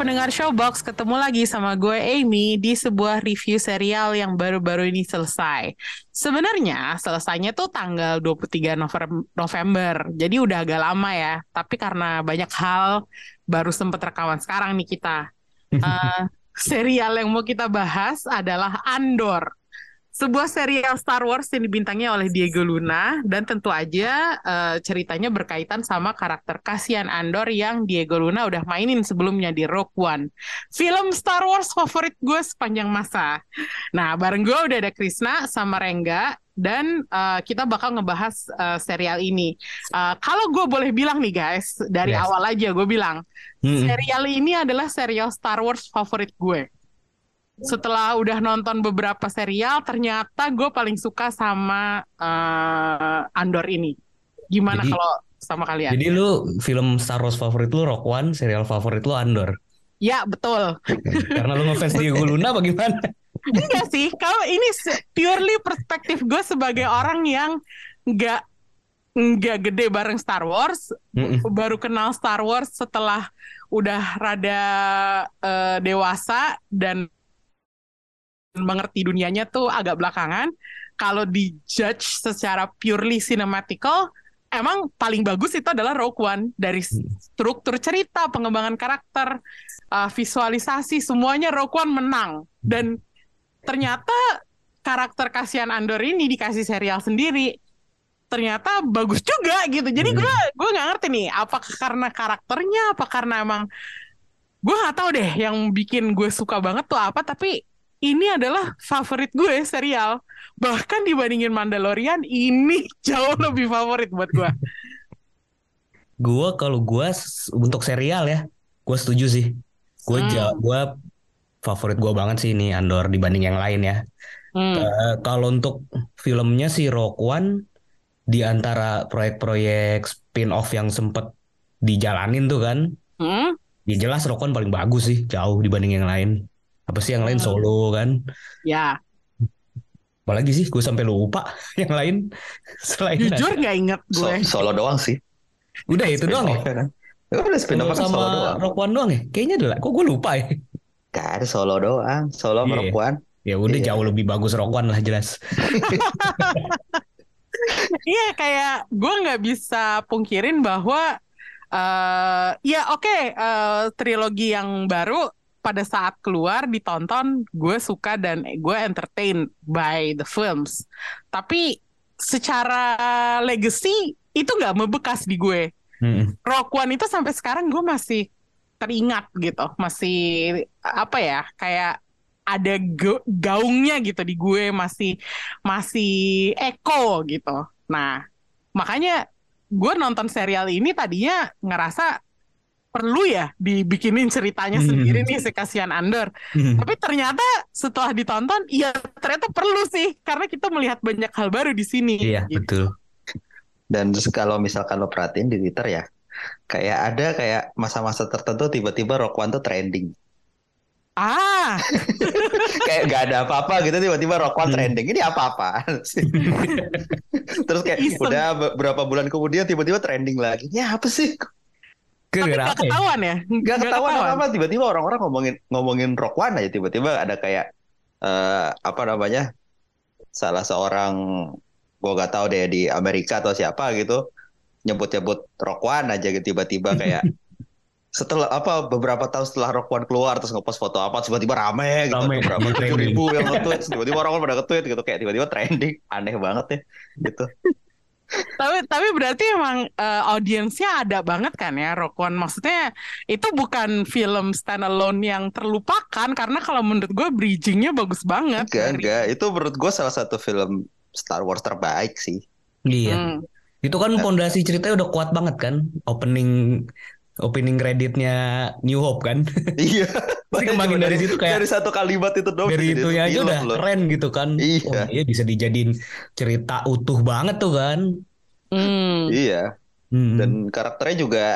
Pendengar Showbox, ketemu lagi sama gue Amy di sebuah review serial yang baru-baru ini selesai. Sebenarnya selesainya tuh tanggal 23 November, jadi udah agak lama ya. Tapi karena banyak hal, baru sempet rekaman sekarang nih kita. Eh, serial yang mau kita bahas adalah Andor. Sebuah serial Star Wars yang dibintangi oleh Diego Luna dan tentu aja eh, ceritanya berkaitan sama karakter Cassian Andor yang Diego Luna udah mainin sebelumnya di Rogue One. Film Star Wars favorit gue sepanjang masa. Nah, bareng gue udah ada Krisna sama Rengga dan eh, kita bakal ngebahas eh, serial ini. Eh, kalau gue boleh bilang nih guys, dari Yes. awal aja gue bilang, Mm-mm. serial ini adalah serial Star Wars favorit gue. Setelah udah nonton beberapa serial, ternyata gue paling suka sama eh, Andor ini. Gimana Jadi- kalau sama kalian? Jadi lu film Star Wars favorit lu Rock One, serial favorit lu Andor. Ya betul. Karena lu ngefans Diego Luna bagaimana? Enggak sih, kalau ini purely perspektif gue sebagai orang yang nggak nggak gede bareng Star Wars, Mm-mm. baru kenal Star Wars setelah udah rada eh, dewasa dan mengerti dunianya tuh agak belakangan. Kalau di judge secara purely cinematical, emang paling bagus itu adalah Rogue One dari struktur cerita, pengembangan karakter, uh, visualisasi semuanya Rogue One menang. Dan ternyata karakter Kasian Andor ini dikasih serial sendiri ternyata bagus juga gitu. Jadi gue gue nggak ngerti nih, apakah karena karakternya, apa karena emang gue nggak tahu deh yang bikin gue suka banget tuh apa. Tapi ini adalah favorit gue serial. Bahkan dibandingin Mandalorian, ini jauh lebih favorit buat gue. Gua kalau gua s- untuk serial ya, gua setuju sih. Gua Hmm. ja- gua favorit gua banget sih ini Andor dibanding yang lain ya. Hmm. Eh, kalau untuk filmnya sih Rock One di antara proyek-proyek spin-off yang sempet dijalanin tuh kan, Hmm? ya jelas Rock One paling bagus sih, jauh dibanding yang lain. Apa sih yang lain Hmm. solo kan? Ya, Apalagi sih, gue sampai lupa yang lain selain jujur nggak inget So- gue. solo doang sih. Udah itu doang ya. Kan. Ya udah spin off kan sama doang. Rock One doang ya? Kayaknya adalah. Kok gue lupa ya? Gak ada solo doang. Solo sama Iya. Rock One. Ya udah Iya. jauh lebih bagus Rock One lah jelas. Iya kayak gue nggak bisa pungkirin bahwa eh ya oke eh, trilogi yang baru pada saat keluar ditonton gue suka dan gue entertain by the films. Tapi secara legacy itu nggak membekas di gue. Mm-mm. Rock One itu sampai sekarang gue masih teringat gitu, masih apa ya kayak ada ga- gaungnya gitu di gue masih masih echo gitu. Nah makanya gue nonton serial ini tadinya ngerasa perlu ya dibikinin ceritanya Hmm. sendiri nih si Kasihan Andor. Tapi ternyata setelah ditonton, iya ternyata perlu sih karena kita melihat banyak hal baru di sini. Iya gitu. betul. Dan terus kalau misalkan lo perhatiin di Twitter ya, kayak ada kayak masa-masa tertentu tiba-tiba Rock One tuh trending. Ah, kayak gak ada apa-apa gitu tiba-tiba Rock One Hmm. trending. Ini apa-apa sih? Terus kayak Iseng. udah beberapa bulan kemudian tiba-tiba trending lagi. Ya apa sih? Tapi gak ya? ketahuan ya? Gak ketahuan apa-apa. Tiba-tiba orang-orang ngomongin ngomongin Rock One aja. Tiba-tiba ada kayak eh, apa namanya? Salah seorang gua gak tahu deh di Amerika atau siapa gitu nyebut-nyebut Rock One aja gitu tiba-tiba kayak setelah apa beberapa tahun setelah Rock One keluar terus ngepost foto apa tiba-tiba rame gitu Rame, tujuh trending. ribu yang nge-tweet tiba-tiba orang pada nge-tweet gitu kayak tiba-tiba trending aneh banget ya gitu Tapi tapi berarti emang eh, audiensnya ada banget kan ya Rock One. Maksudnya itu bukan film standalone yang terlupakan karena kalau menurut gue bridgingnya bagus banget. enggak dari- enggak itu menurut gue salah satu film Star Wars terbaik sih Iya. Hmm. Itu kan pondasi ceritanya udah kuat banget kan. Opening opening kreditnya New Hope kan. iya kembangin dari situ kayak dari satu kalimat itu doang dari bisa itu jadi aja film udah loh. keren gitu kan. Iya. Wah, iya bisa dijadiin cerita utuh banget tuh kan. Hmm. Iya. Mm-mm. Dan karakternya juga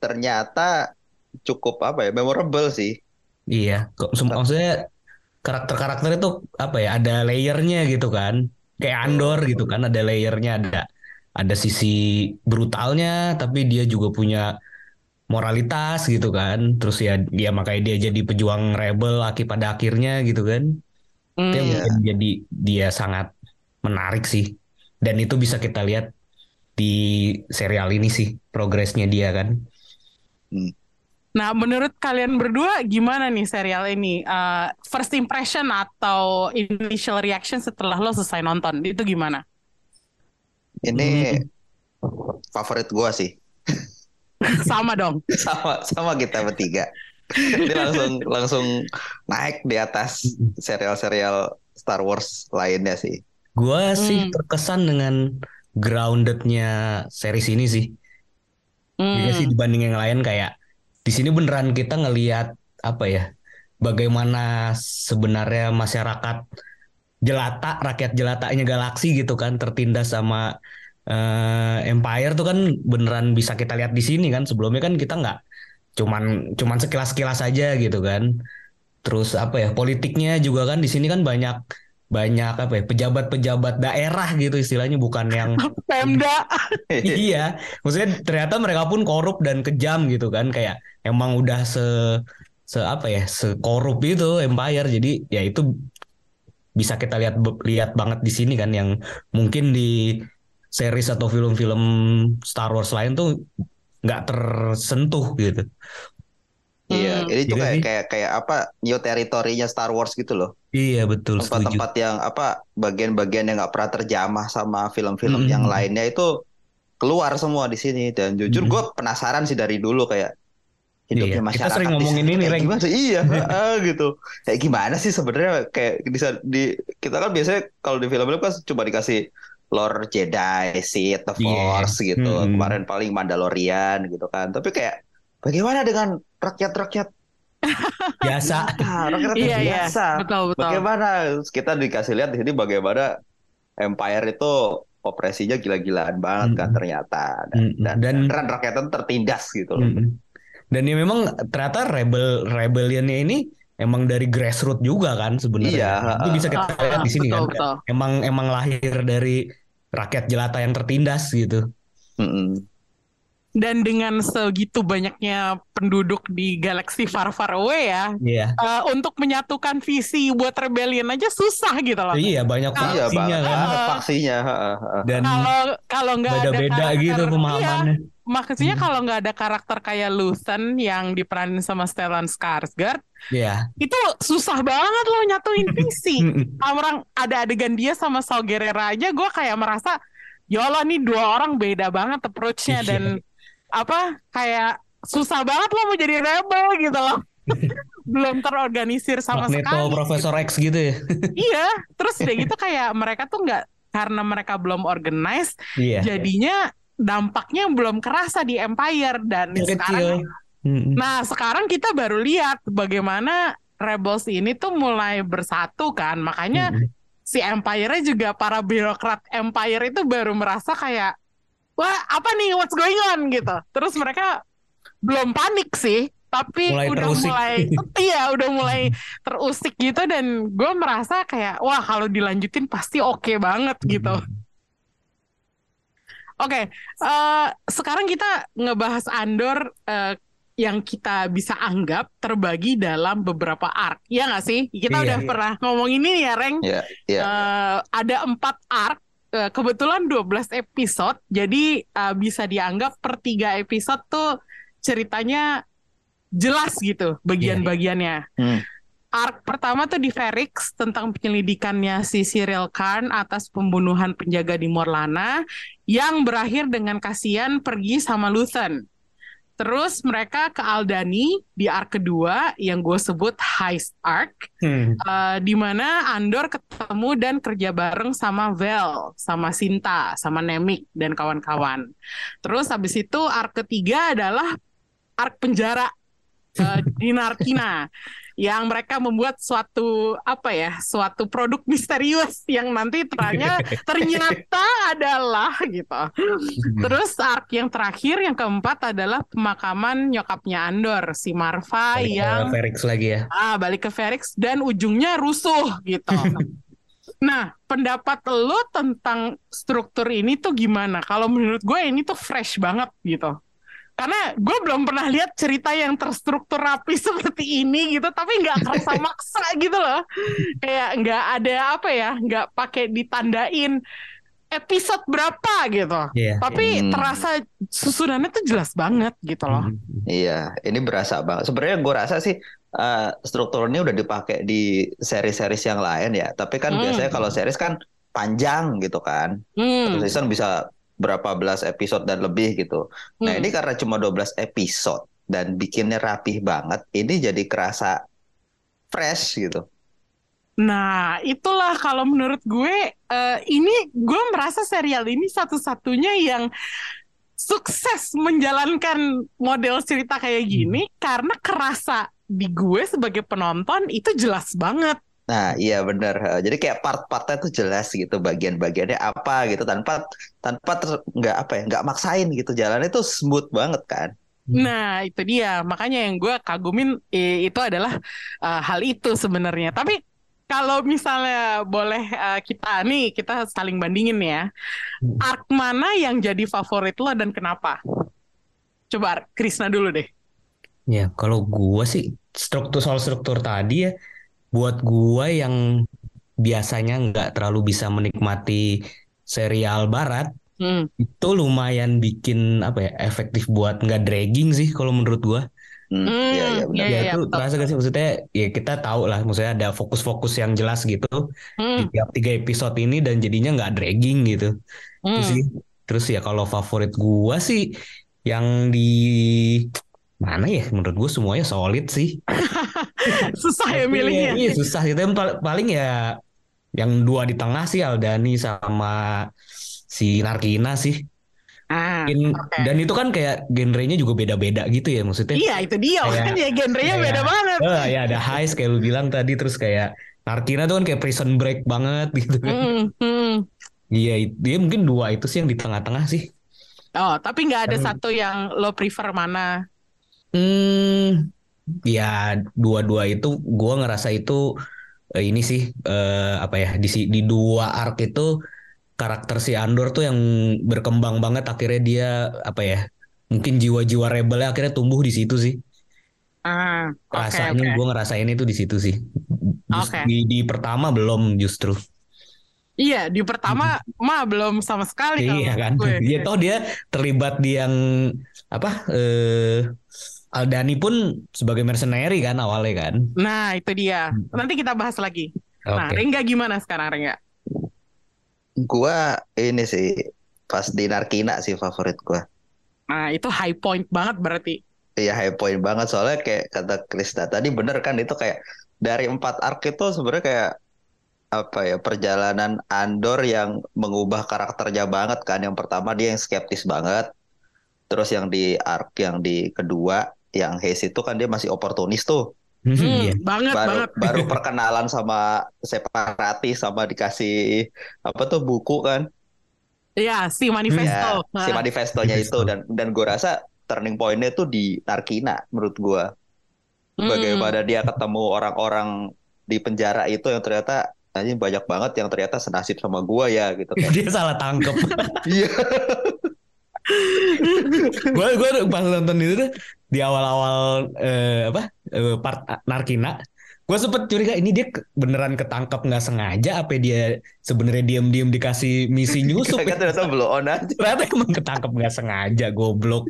ternyata cukup apa ya, memorable sih. Iya, kok maksudnya karakter-karakter itu apa ya? Ada layernya gitu kan? Kayak Andor gitu kan? Ada layernya, ada ada sisi brutalnya, tapi dia juga punya moralitas gitu kan? Terus ya dia makanya dia jadi pejuang rebel aki pada akhirnya gitu kan? Hmm. Itu yang Iya. mungkin jadi dia sangat menarik sih. Dan itu bisa kita lihat di serial ini sih progresnya dia kan. Nah, menurut kalian berdua gimana nih serial ini? Eh, first impression atau initial reaction setelah lo selesai nonton itu gimana? Ini favorit gua sih. Sama dong. Sama sama kita bertiga. Ini langsung langsung naik di atas serial-serial Star Wars lainnya sih. Gua sih Hmm. terkesan dengan groundednya series ini sih. Iya Hmm. sih dibanding yang lain kayak di sini beneran kita ngelihat apa ya? Bagaimana sebenarnya masyarakat jelata, rakyat jelatanya galaksi gitu kan tertindas sama eh, Empire tuh kan beneran bisa kita lihat di sini kan. Sebelumnya kan kita nggak cuman cuman sekilas-sekilas aja gitu kan. Terus apa ya? Politiknya juga kan di sini kan banyak banyak apa ya? Pejabat-pejabat daerah gitu istilahnya bukan yang Pemda. iya, maksudnya ternyata mereka pun korup dan kejam gitu kan, kayak emang udah se se apa ya, sekorup itu Empire. Jadi ya itu bisa kita lihat lihat banget di sini kan yang mungkin di series atau film-film Star Wars lain tuh nggak tersentuh gitu. Iya, Hmm. ini tuh Iya kayak kayak kayak apa new teritorinya Star Wars gitu loh. Iya betul. Tempat-tempat yang apa bagian-bagian yang nggak pernah terjamah sama film-film Mm-mm. yang lainnya itu keluar semua di sini dan jujur Mm-mm. gue penasaran sih dari dulu kayak hidupnya Iya, kita masyarakat sering di ngomongin ini, kayak gimana sih? Iya, heeh, gitu. Kayak gimana sih sebenarnya kayak bisa di kita kan biasanya kalau di film-film kan cuma dikasih Lord Jedi, Sith, The Iya. Force gitu. Mm-mm. Kemarin paling Mandalorian gitu kan. Tapi kayak bagaimana dengan rakyat-rakyat Biasa. Nah, rakyat Iya, iya. biasa. Betul, betul. Bagaimana kita dikasih lihat di sini bagaimana Empire itu operasinya gila-gilaan banget kan Mm-mm. ternyata dan, Mm-mm. dan, Dan- dan rakyatnya tertindas gitu loh. Mm-mm. Dan ya memang ternyata rebel rebellionnya ini emang dari grassroots juga kan sebenarnya. Iya, Itu bisa kita Ah, lihat di sini betul, kan. betul. Emang emang lahir dari rakyat jelata yang tertindas gitu. Mm-mm. Dan dengan segitu banyaknya penduduk di galaksi far far away ya, Iya. eh, untuk menyatukan visi buat rebellion aja susah gitu loh. Iya banyak Iya faksinya banget kan. banget faksinya. Dan Kalau kalau nggak ada beda-beda karakter- gitu iya, pemahamannya. Maksudnya Hmm. kalau nggak ada karakter kayak Luthen yang diperanin sama Stellan Skarsgård, Iya. itu susah banget loh nyatuin visi. Mm-mm. Orang ada adegan dia sama Saw Gerrera aja, gue kayak merasa, ya Allah nih dua orang beda banget approach-nya Iya. dan apa kayak susah banget lo mau jadi rebel gitu loh. Belum terorganisir sama Magneto sekali. Profesor X gitu ya. Iya, terus udah gitu kayak mereka tuh nggak karena mereka belum organize, Iya. jadinya dampaknya belum kerasa di Empire dan Yang sekarang kecil. Mm-mm. Nah, sekarang kita baru lihat bagaimana Rebels ini tuh mulai bersatu kan. Makanya Mm-mm. si Empire-nya juga para birokrat Empire itu baru merasa kayak wah, apa nih what's going on gitu. Terus mereka belum panik sih, tapi Mulai udah terusik. mulai iya, udah mulai terusik gitu dan gue merasa kayak wah, kalau dilanjutin pasti oke banget gitu. Oke, eh, sekarang kita ngebahas Andor eh, yang kita bisa anggap terbagi dalam beberapa arc, ya nggak sih? Kita Iya, udah iya. pernah ngomong ini ya, Reng. Iya, iya. Eh, ada empat arc, eh, kebetulan 12 episode, jadi eh, bisa dianggap per tiga episode tuh ceritanya jelas gitu bagian-bagiannya. Hmm. Arc pertama tuh di Ferrix tentang penyelidikannya si Cyril Karn atas pembunuhan penjaga di Morlana yang berakhir dengan kasihan pergi sama Luthen. Terus mereka ke Aldani di arc kedua yang gue sebut Heist Arc, Hmm. eh, di mana Andor ketemu dan kerja bareng sama Vel, sama Sinta, sama Nemik dan kawan-kawan. Terus habis itu arc ketiga adalah arc penjara eh, di Narkina yang mereka membuat suatu apa ya suatu produk misterius yang nanti ternyata ternyata adalah gitu terus arc yang terakhir yang keempat adalah pemakaman nyokapnya Andor si Marva Balik ke yang Ferrix lagi ya. ah balik ke Ferrix dan ujungnya rusuh gitu Nah, pendapat lo tentang struktur ini tuh gimana? Kalau menurut gue ini tuh fresh banget gitu. Karena gue belum pernah lihat cerita yang terstruktur rapi seperti ini gitu, tapi nggak kerasa maksa gitu loh. Kayak nggak ada apa ya, nggak pakai ditandain episode berapa gitu. Iya. Tapi Hmm. terasa susunannya tuh jelas banget gitu loh. Iya, ini berasa banget. Sebenarnya gue rasa sih eh, struktur ini udah dipakai di seri-series yang lain ya. Tapi kan Hmm. biasanya kalau series kan panjang gitu kan. Hmm. Satu season bisa berapa belas episode dan lebih gitu. Nah hmm. ini karena cuma 12 episode dan bikinnya rapih banget, ini jadi kerasa fresh gitu. Nah, itulah kalau menurut gue eh, ini gue merasa serial ini satu-satunya yang sukses menjalankan model cerita kayak gini karena kerasa di gue sebagai penonton itu jelas banget. Nah, iya bener. Jadi kayak part-partnya tuh jelas gitu, bagian-bagiannya apa gitu tanpa tanpa ter- nggak apa ya, nggak maksain gitu. Jalannya tuh smooth banget kan. Nah, itu dia. Makanya yang gue kagumin eh, itu adalah eh, hal itu sebenarnya. Tapi kalau misalnya boleh eh, kita nih kita saling bandingin ya. Hmm. Arc mana yang jadi favorit lo dan kenapa? Coba Krisna dulu deh. Ya, kalau gua sih struktur soal struktur tadi ya, buat gua yang biasanya nggak terlalu bisa menikmati serial barat, Hmm. itu lumayan bikin apa ya efektif buat nggak dragging sih kalau menurut gua. Hmm, Hmm, iya iya benar. iya, ya iya, itu betul, terasa gak sih maksudnya ya kita tahu lah maksudnya ada fokus-fokus yang jelas gitu di Hmm. tiap tiga episode ini dan jadinya nggak dragging gitu. Itu Hmm. sih. Terus ya kalau favorit gua sih yang di mana ya menurut gua semuanya solid sih. Susah ya milihnya. Iya susah gitu Yang pal- paling ya yang dua di tengah sih Aldani sama si Narkina sih. Ah, In- oke. Dan itu kan kayak genrenya juga beda-beda gitu ya maksudnya. Iya, itu dia. Kayak- Makanya genrenya kayak- beda banget. Eh, ya ada heist kayak lu bilang tadi terus kayak Narkina tuh kan kayak prison break banget gitu kan. Hmm, hmm. Iya, it- dia mungkin dua itu sih yang di tengah-tengah sih. Oh, tapi nggak ada Kan- satu yang lo prefer mana? Hmm, ya dua-dua itu gua ngerasa itu eh, ini sih eh, apa ya di di dua arc itu karakter si Andor tuh yang berkembang banget akhirnya dia apa ya mungkin jiwa-jiwa rebelnya akhirnya tumbuh di situ sih. Ah, oke, Rasanya oke. gua ngerasain itu di situ sih. Just Oke. di di pertama belum justru. Iya, di pertama mah belum sama sekali Iya kan. gue. Iya toh dia terlibat di yang apa eh Aldani pun sebagai mercenary kan awalnya kan. Nah, itu dia. Nanti kita bahas lagi. Nah, Oke. Rengga gimana sekarang, Rengga? Gua ini sih pas di Narkina sih favorit gua. Nah, itu high point banget berarti. Iya high point banget soalnya kayak kata Krista tadi bener kan itu kayak dari empat arc itu sebenarnya kayak apa ya perjalanan Andor yang mengubah karakternya banget kan. Yang pertama dia yang skeptis banget. Terus yang di arc yang di kedua yang Hayes itu kan dia masih oportunis tuh. Hmm, Iya. banget Baru banget. baru perkenalan sama separatis sama dikasih apa tuh buku kan. Iya, si manifesto. Ya, si Nah, manifestonya itu Manifesto. dan dan gue rasa turning pointnya tuh di Narkina menurut gue. hmm. Bagaimana dia ketemu orang-orang di penjara itu yang ternyata anjing banyak banget yang ternyata senasib sama gua ya gitu kan. Dia salah tangkep. Iya. gue gue pas nonton itu tuh di awal-awal eh, apa eh, part Narkina gue sempet curiga ini dia beneran ketangkep nggak sengaja apa dia sebenarnya diam-diam dikasih misi nyusup Kan ternyata blow on aja. ternyata emang ketangkep nggak sengaja goblok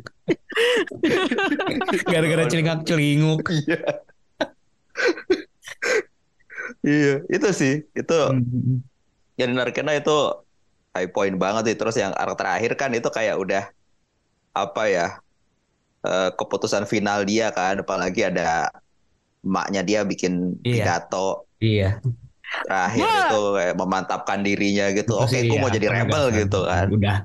gara-gara celingak celinguk Iya. Iya, itu sih. Itu yang di Narkina itu high point banget sih. Terus yang arc terakhir kan itu kayak udah apa ya? Eh, keputusan final dia kan, apalagi ada emaknya dia bikin Iya. pidato. iya terakhir Gua- itu kayak memantapkan dirinya gitu. Itu Oke, sih, gue ya, mau jadi rebel penegasan. gitu kan. Udah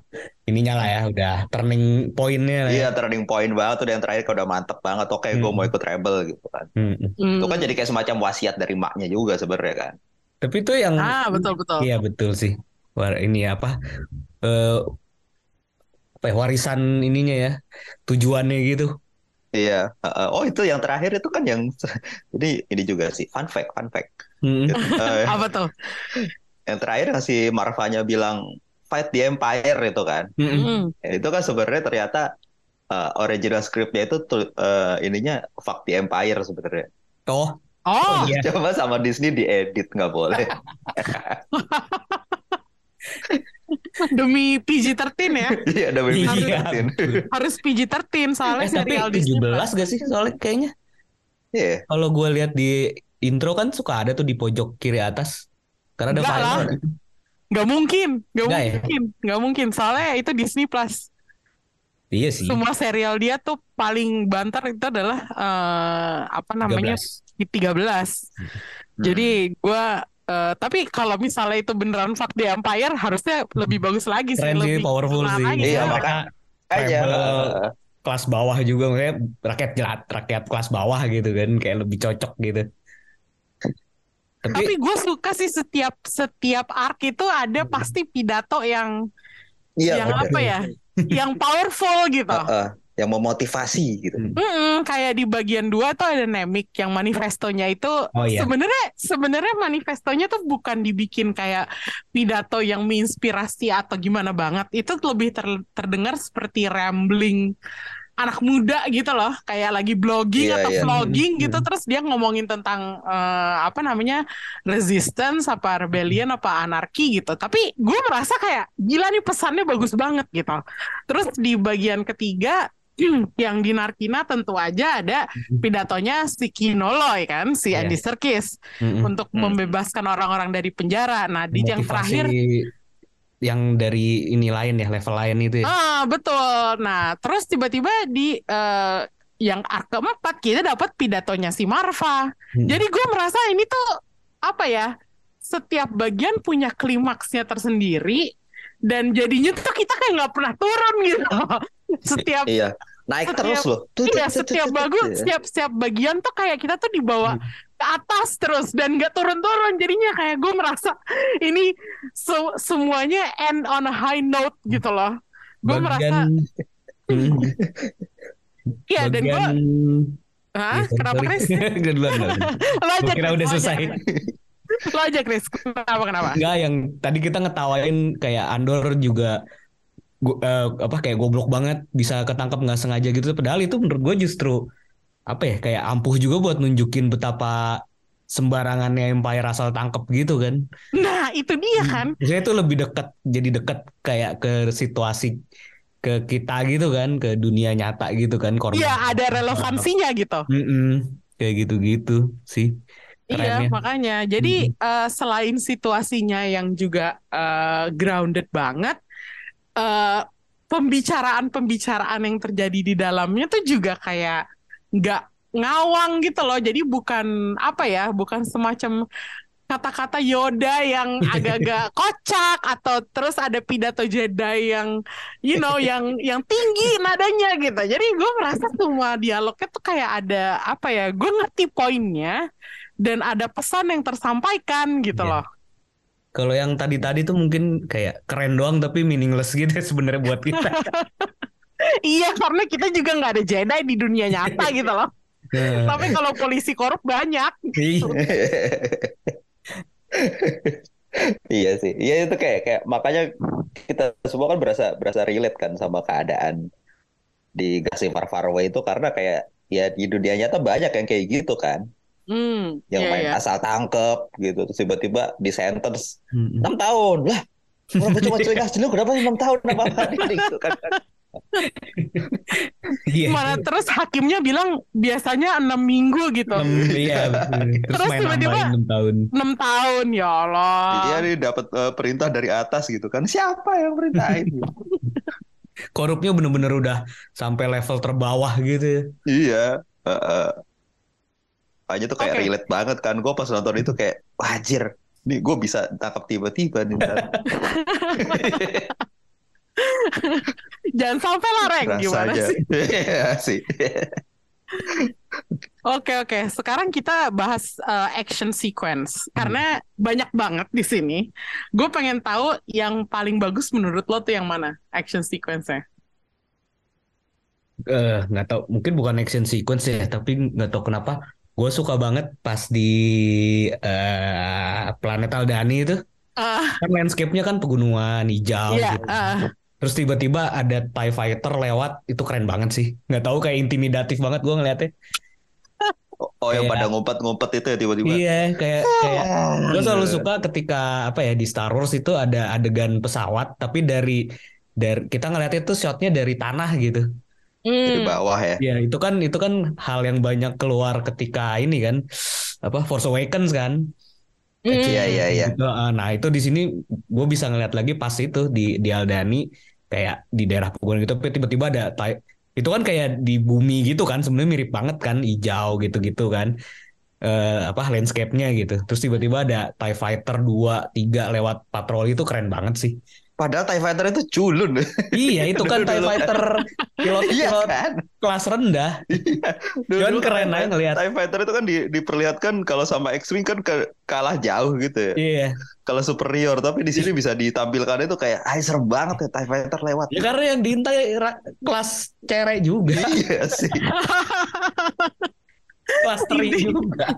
ininya lah ya, udah turning pointnya lah ya. Iya, turning point banget tuh yang terakhir kayak udah mantep banget. Oke, gue Hmm. mau ikut rebel gitu kan. Hmm. Itu kan jadi kayak semacam wasiat dari maknya juga sebenarnya kan. Tapi itu yang Ah, betul betul. Iya betul sih. War ini apa? Eh apa ya, warisan ininya ya. Tujuannya gitu. Iya. Heeh. oh itu yang terakhir itu kan yang ini ini juga sih fun fact, fun fact. Hmm. Eh, Apa tuh? yang terakhir yang si Marvanya bilang fight the empire itu kan. Hmm. Hmm. Ya, itu kan sebenarnya ternyata eh, original scriptnya itu tuh eh, ininya fuck the empire sebenarnya. Oh, Oh, iya. Coba sama Disney diedit nggak boleh. demi PG-13 ya. Iya, ada baby Iya. Harus PG-13 soalnya eh tapi serial Disney 17 gak sih soalnya kayaknya. Iya. Kalau gue lihat di intro kan suka ada tuh di pojok kiri atas. Karena ada Enggak final. lah. Gak mungkin, gak Nggak ya? mungkin, gak mungkin. Soalnya itu Disney Plus. Iya sih. Semua serial dia tuh paling banter itu adalah eh, apa namanya 13. di 13. Jadi gua eh, tapi kalau misalnya itu beneran fuck the Empire harusnya lebih bagus lagi sih, Keren sih, lebih powerful sih. Iya, Mereka maka- Aja. kelas bawah juga maksudnya rakyat jelat, rakyat kelas bawah gitu kan kayak lebih cocok gitu. Tapi, Tapi gue suka sih setiap setiap arc itu ada pasti pidato yang Iya, yang bener. apa ya, yang powerful gitu. Heeh. Yang memotivasi gitu. Mm-mm, kayak di bagian dua tuh ada Nemik yang manifestonya itu Oh, iya. sebenarnya sebenarnya manifestonya tuh bukan dibikin kayak pidato yang menginspirasi atau gimana banget. Itu lebih ter- terdengar seperti rambling anak muda gitu loh, kayak lagi blogging Iya, atau iya. vlogging Mm-mm. gitu terus dia ngomongin tentang eh, apa namanya resistance apa rebellion apa anarki gitu. Tapi gue merasa kayak gila nih pesannya bagus banget gitu. Terus di bagian ketiga yang di Narkina tentu aja ada pidatonya si Kinoloy kan, si Iya. Andy Serkis mm-mm. untuk Hmm. membebaskan orang-orang dari penjara. Nah, di yang Motivasi terakhir yang dari ini lain ya level lain itu ya. Ah, betul. Nah, terus tiba-tiba di eh, yang arc keempat kita dapat pidatonya si Marva. Hmm. Jadi gue merasa ini tuh apa ya? Setiap bagian punya klimaksnya tersendiri dan jadinya tuh kita kayak nggak pernah turun gitu. Setiap Iya. Naik Setiap- terus loh. Tut, iya setiap bagus ya. setiap setiap bagian tuh kayak kita tuh dibawa Hmm. ke atas terus dan nggak turun-turun jadinya kayak gue merasa ini se- semuanya end on a high note gitu loh. Gue merasa iya dan gue bagian Hah? Iya, kenapa. Chris? Gue duluan, duluan. Lo aja Gua kira udah selesai. Lo aja Chris, kenapa kenapa? Enggak yang tadi kita ngetawain kayak Andor juga gua, eh, apa kayak goblok banget bisa ketangkep nggak sengaja gitu padahal itu menurut gue justru apa ya kayak ampuh juga buat nunjukin betapa sembarangannya Empire asal tangkep gitu kan Nah itu dia kan. Maksudnya itu lebih dekat jadi dekat kayak ke situasi ke kita gitu kan ke dunia nyata gitu kan korban Iya ada relevansinya gitu. Mm-mm. kayak gitu-gitu sih Iya, kerennya makanya. Jadi eh, selain situasinya yang juga eh, grounded banget, eh, pembicaraan-pembicaraan yang terjadi di dalamnya tuh juga kayak nggak ngawang gitu loh. Jadi bukan apa ya, bukan semacam kata-kata Yoda yang agak-agak kocak atau terus ada pidato Jedi yang you know yang yang tinggi nadanya gitu. Jadi gue merasa semua dialognya tuh kayak ada apa ya? Gue ngerti poinnya dan ada pesan yang tersampaikan gitu Iya. loh. Kalau yang tadi-tadi tuh mungkin kayak keren doang tapi meaningless gitu ya sebenarnya buat kita. Iya karena kita juga nggak ada Jedi di dunia nyata gitu loh. Nah, Tapi kalau polisi korup banyak. iya. Iya sih, iya itu kayak kayak makanya kita semua kan berasa berasa relate kan sama keadaan di Galaxy Far Far Away itu karena kayak ya di dunia nyata banyak yang kayak gitu kan, Hmm, yang iya, main iya. asal tangkep gitu, terus tiba-tiba di sentence Mm-mm. enam tahun lah, orang cuma culik asli lu kenapa enam tahun apa apa gitu kan? Iya. Mana terus hakimnya bilang biasanya enam minggu gitu. Enam- Iya. Terus tiba-tiba- 6 tahun. enam tahun ya Allah. Iya nih dapat eh, perintah dari atas gitu kan, siapa yang perintahin? Korupnya bener-bener udah sampai level terbawah gitu ya. Iya. heeh. Makanya tuh kayak Oke. relate banget kan. Gue pas nonton itu kayak wajir. nih gue bisa tangkap tiba-tiba nih. Jangan sampai lah Reng, gimana Rasanya. sih? Iya sih. Oke oke, sekarang kita bahas uh, action sequence karena banyak banget di sini. Gue pengen tahu yang paling bagus menurut lo tuh yang mana action sequence-nya? Eh, nggak tahu mungkin bukan action sequence ya tapi nggak tahu kenapa gue suka banget pas di eh planet Aldani itu Ah, kan landscape-nya kan pegunungan hijau Iya, gitu. ah. terus tiba-tiba ada TIE fighter lewat itu keren banget sih nggak tahu kayak intimidatif banget gue ngeliatnya Oh yang Iya. pada ngumpet-ngumpet itu ya tiba-tiba. iya kayak kayak gue selalu suka ketika apa ya di Star Wars itu ada adegan pesawat tapi dari dari kita ngeliatnya tuh shotnya dari tanah gitu Di Hmm. bawah ya. Ya itu kan itu kan hal yang banyak keluar ketika ini kan apa Force Awakens kan. Hmm. Iya iya iya. Gitu, ah, Nah itu di sini gue bisa ngeliat lagi pas itu di di Aldani kayak di daerah pegunungan gitu, tapi tiba-tiba ada tai- itu kan kayak di bumi gitu kan, sebenarnya mirip banget kan hijau gitu-gitu kan. Eh, apa landscape-nya gitu. Terus tiba-tiba ada TIE Fighter 2, 3 lewat patroli itu keren banget sih. Padahal TIE Fighter itu culun. Iya, itu kan TIE. Fighter Iya pilot-pilot kan? kelas rendah. Cuman Dulu keren TIE- aja ngeliat. TIE Fighter itu kan di- diperlihatkan kalau sama X-Wing kan ke- kalah jauh gitu ya. Iya. Kalau superior, tapi di sini bisa ditampilkan itu kayak, ah serem banget ya TIE Fighter lewat. Ya karena yang diintai kelas cere juga, Iya sih. kelas teri juga.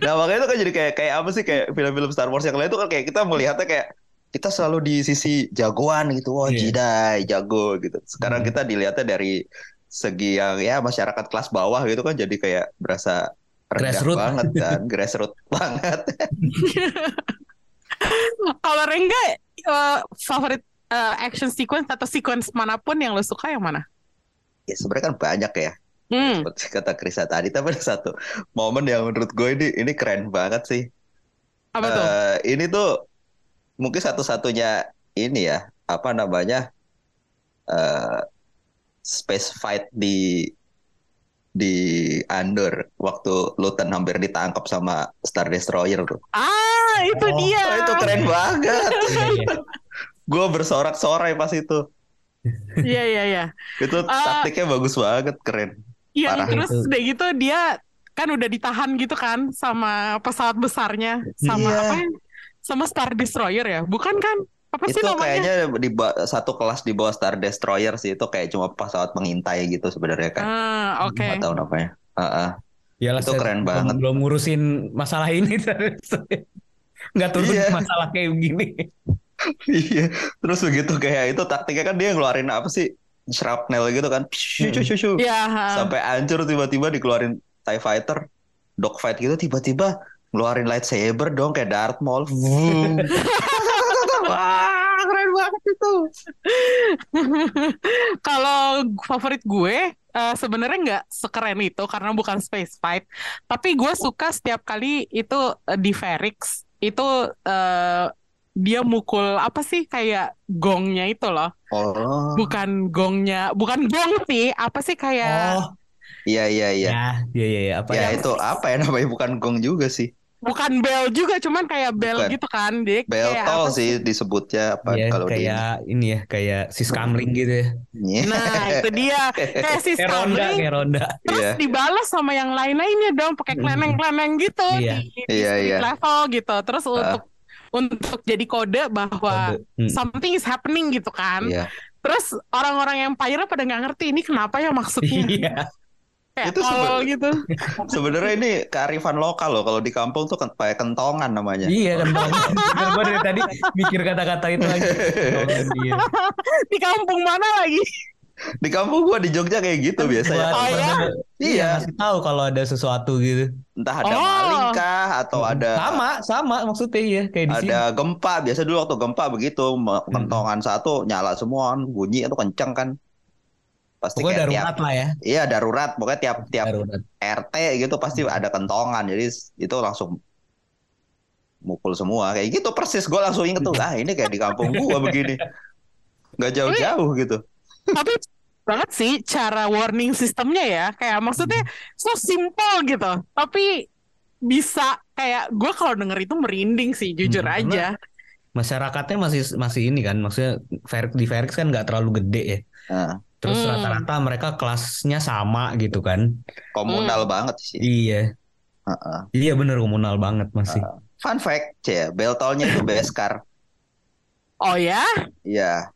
Nah makanya itu kan jadi kayak kayak apa sih kayak film-film Star Wars yang lain itu kan kayak kita melihatnya kayak kita selalu di sisi jagoan gitu, wah Iya. Jedi jago gitu. Sekarang Hmm. kita dilihatnya dari segi yang ya masyarakat kelas bawah gitu kan jadi kayak berasa rendah Grassroots. banget kan, grassroots banget. Kalau Rengga eh, favorit eh, action sequence atau sequence mana pun yang lo suka yang mana? Ya sebenarnya kan banyak ya, Hmm. seperti kata Krisa tadi. Tapi ada satu momen yang menurut gue ini ini keren banget sih. Apa tuh? Eh, ini tuh mungkin satu-satunya ini ya apa namanya eh space fight di di Andor waktu Luton hampir ditangkap sama Star Destroyer tuh. Ah, itu Oh, dia. Oh, itu keren banget. Gue bersorak-sorai pas itu. Iya, iya, iya. Itu Ah. taktiknya bagus banget, keren. Iya, terus itu. udah gitu dia kan udah ditahan gitu kan sama pesawat besarnya sama Iya. apa ya? Sama Star Destroyer ya bukan kan apa sih Itu namanya kayaknya di satu kelas di bawah Star Destroyer sih. Itu kayak cuma pesawat mengintai gitu sebenarnya kan. ah oke Nggak tahu namanya. Heeh. Iyalah, Itu keren banget. Belum ngurusin masalah ini. Nggak turun Iya. masalah kayak begini. Iya, terus begitu kayak itu taktiknya kan dia ngeluarin apa sih shrapnel gitu kan, Shoo, shoo, shoo, shoo. ya ha. sampai hancur tiba-tiba dikeluarin Tie Fighter, dogfight gitu tiba-tiba ngeluarin lightsaber dong kayak Darth Maul. Vroom. wah keren banget itu. Kalau favorit gue eh, sebenarnya nggak sekeren itu karena bukan space fight. Tapi gue suka setiap kali itu eh, di Ferrix itu eh, dia mukul apa sih kayak gongnya itu loh. Oh, bukan gongnya bukan gong sih apa sih kayak Oh, iya iya iya. ya, iya, iya, iya. Apa Ya yang- itu apa ya namanya bukan gong juga sih. bukan bell juga cuman kayak bell Bukan. gitu kan dia Bell kayak toll apa sih disebutnya apa Iya, kalau di kayak ini ya, kayak siskamling gitu ya. ini. nah itu dia kayak si Kayak ronda, kayak ronda. terus Iya. dibalas sama yang lain-lainnya dong pakai kleneng-kleneng gitu Iya. di, di Iya, street iya. level gitu terus untuk untuk jadi kode bahwa Kode. Hmm. something is happening gitu kan Iya. terus orang-orang Empire pada nggak ngerti ini kenapa ya maksudnya Iya. Kayak Itu gitu Sebenarnya ini kearifan lokal loh kalau di kampung tuh kan pakai kentongan namanya. Iya. Bener, gua dari tadi mikir kata-kata itu lagi. Di kampung mana lagi Di kampung gua di Jogja kayak gitu biasanya. Oh, iya? bener-bener- Iya. Iya, tahu kalau ada sesuatu gitu. Entah ada Oh. maling kah atau ada sama, sama maksudnya iya kayak di sini. ada gempa biasa dulu waktu gempa begitu Hmm. kentongan satu nyala semua bunyi itu kenceng kan pasti Pokoknya kayak darurat tiap lah ya. iya darurat. Pokoknya tiap tiap Darurat. RT gitu pasti ada kentongan. Jadi itu langsung mukul semua. Kayak gitu persis. Gue langsung inget tuh ah ini kayak di kampung gua begini. Nggak jauh-jauh gitu. Tapi banget sih cara warning sistemnya ya. Kayak maksudnya so simple gitu. Tapi bisa kayak gue kalau denger itu merinding sih jujur Hmm, aja. Masyarakatnya masih masih ini kan, maksudnya di Ferix kan nggak terlalu gede ya. Nah, Terus Hmm. rata-rata mereka kelasnya sama gitu kan. komunal Hmm. banget sih. Iya, Heeh. iya bener komunal banget masih. Fun fact, ya, Beltolnya itu Beskar. Oh ya? Iya,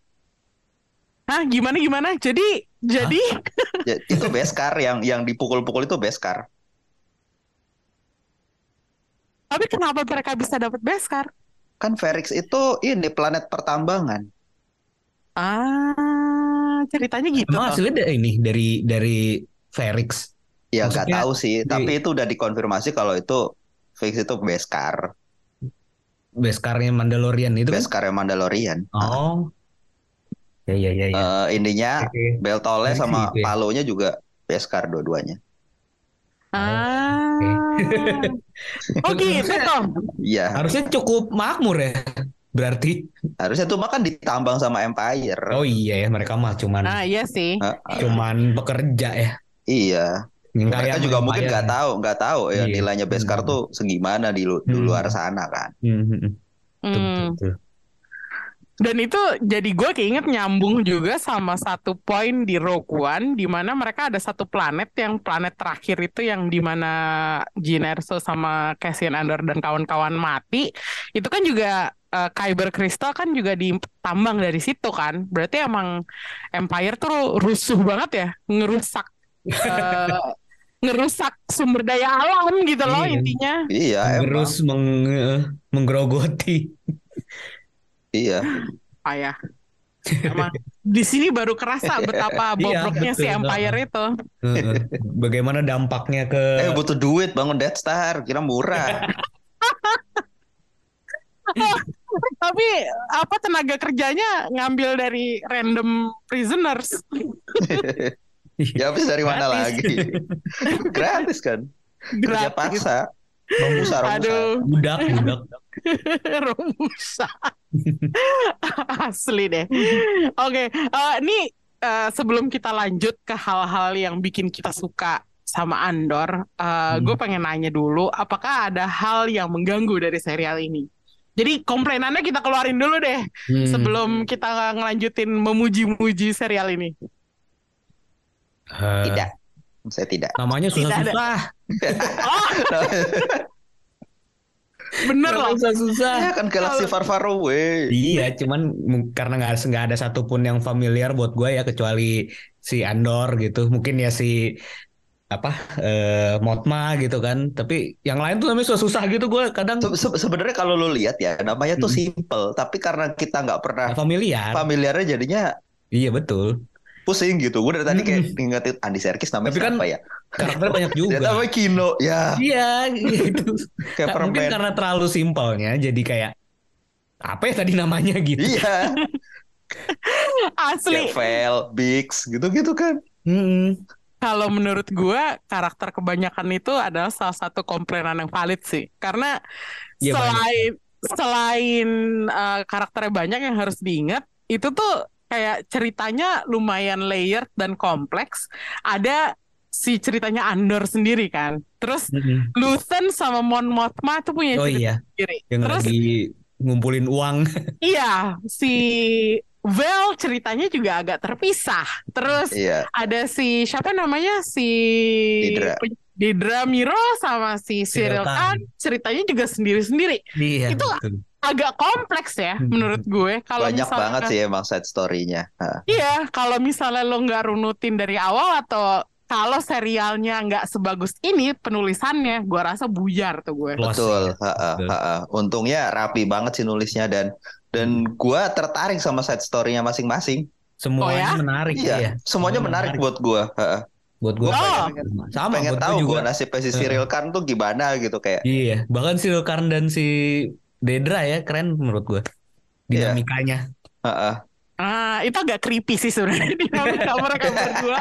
Hah gimana gimana? Jadi jadi Ya, itu Beskar yang yang dipukul-pukul itu Beskar. tapi kenapa mereka bisa dapat beskar? Kan Ferrix itu ini planet pertambangan. Ah ceritanya gitu. Emang dari ini dari dari Ferix. Ya nggak tahu sih, di- tapi itu udah dikonfirmasi kalau itu fix itu Beskar, Beskarnya Mandalorian itu kan? Beskar yang Mandalorian. Oh. Ya ya ya ya. Eh, intinya Oke. Beltolnya Ferrix sama gitu ya. Palonya juga Beskar dua-duanya. Ah. Oh gitu toh. Iya, Harusnya cukup makmur ya. Berarti. harusnya tuh makan ditambang sama Empire. Oh iya ya mereka mah cuman Nah iya sih. Heeh. cuman pekerja ya. Iya, mereka kayak juga Empire mungkin nggak ya. tahu, nggak tahu ya Iya. nilainya Beskar Hmm. tuh segimana di, lu- di Hmm. luar sana kan. Hmm, hmm, hmm. Betul, Hmm. Dan itu jadi gue keinget nyambung juga sama satu poin di Rogue One di mana mereka ada satu planet yang planet terakhir itu yang di mana Jyn Erso sama Cassian Andor dan kawan-kawan mati. Itu kan juga eh, Kyber Crystal kan juga ditambang dari situ kan. Berarti emang Empire tuh rusuh banget ya, ngerusak eh, ngerusak sumber daya alam gitu loh Iya. intinya. Iya, emang. Terus meng, menggerogoti. Iya. Payah. Emang di sini baru kerasa betapa Iya, bobroknya si betul. Empire itu. Heeh. Bagaimana dampaknya ke Eh butuh duit bangun Death Star, kira murah. Tapi apa tenaga kerjanya ngambil dari random prisoners. ya habis dari mana Gratis. lagi? Gratis kan? Kerja Gratis. paksa. Romusa, Romusa. Aduh, budak budak. Romusa. Asli deh. Oke, eh, ini eh, sebelum kita lanjut ke hal-hal yang bikin kita suka sama Andor, eh, gue pengen nanya dulu, apakah ada hal yang mengganggu dari serial ini? Jadi komplainannya kita keluarin dulu deh Hmm. sebelum kita ngelanjutin memuji-muji serial ini. Eh, Tidak. Saya tidak. Namanya susah-susah. Bener loh. Susah-susah. ya kan Galaxy Far Far Away. Iya, cuman karena nggak nggak ada satupun yang familiar buat gue ya kecuali si Andor gitu. Mungkin ya si apa eh Motma gitu kan. Tapi yang lain tuh namanya susah-susah gitu gue kadang Se- se- Sebenarnya kalau lu lihat ya namanya tuh Hmm. simple, tapi karena kita nggak pernah nggak familiar. familiarnya jadinya Iya betul. pusing gitu. Gue dari tadi kayak Hmm. ngingetin Andi Serkis namanya Tapi kan siapa ya? Karakternya banyak juga. namanya Kino. Ya, Iya gitu. kayak Mungkin permen. karena terlalu simpelnya jadi kayak apa ya tadi namanya gitu. Iya, Asli. Vel, Bix, gitu-gitu kan. Mm-mm. Kalau menurut gua karakter kebanyakan itu adalah salah satu komplainan yang valid sih. Karena Iya, selain selain eh, karakternya banyak yang harus diingat, itu tuh kayak ceritanya lumayan layered dan kompleks. Ada si ceritanya Andor sendiri kan. Terus Mm-mm. Luthen sama Mon Mothma tuh punya Oh cerita iya, sendiri. yang Terus lagi ngumpulin uang. iya si Vel ceritanya juga agak terpisah. Terus Iya, ada si siapa namanya si Didra. Didra Miro sama si Cyril Khan. Ceritanya juga sendiri-sendiri Iya. Itu betul. agak kompleks ya Hmm. menurut gue kalau banyak misalnya banget sih emang side story-nya. Ha. iya kalau misalnya lo nggak runutin dari awal atau kalau serialnya nggak sebagus ini penulisannya gue rasa buyar tuh gue Betul, ya. ha-ha, Betul. ha-ha. Untungnya rapi banget sih nulisnya dan dan gua tertarik sama side story-nya masing-masing. Semuanya Oh ya? menarik Iya, ya. semuanya menarik buat gua. ha-ha. buat gue. Oh. Sama Pengen buat tahu gue nasibnya si Cyril Khan tuh gimana gitu kayak. Iya, bahkan si Karn dan si Dedra ya keren menurut gue. Iya. Dinamikanya. ha-ha. ah itu agak creepy sih sebenarnya dinamika mereka berdua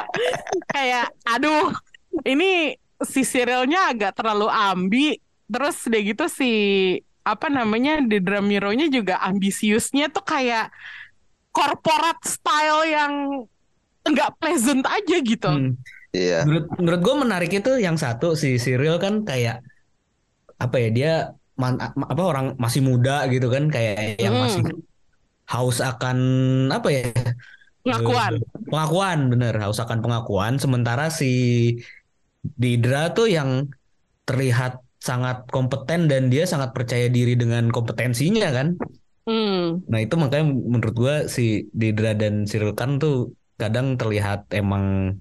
kayak aduh ini si serialnya agak terlalu ambi terus udah gitu si apa namanya Dedra Miro-nya juga ambisiusnya tuh kayak corporate style yang nggak pleasant aja gitu. Hmm. Iya. Menurut menurut gue menarik itu yang satu si Cyril kan kayak apa ya dia man- apa orang masih muda gitu kan kayak yang Hmm. masih haus akan apa ya Pengakuan. pengakuan bener haus akan pengakuan sementara si Didra tuh yang terlihat sangat kompeten dan dia sangat percaya diri dengan kompetensinya kan Hmm. nah itu makanya menurut gua si Didra dan Cyril Khan tuh kadang terlihat emang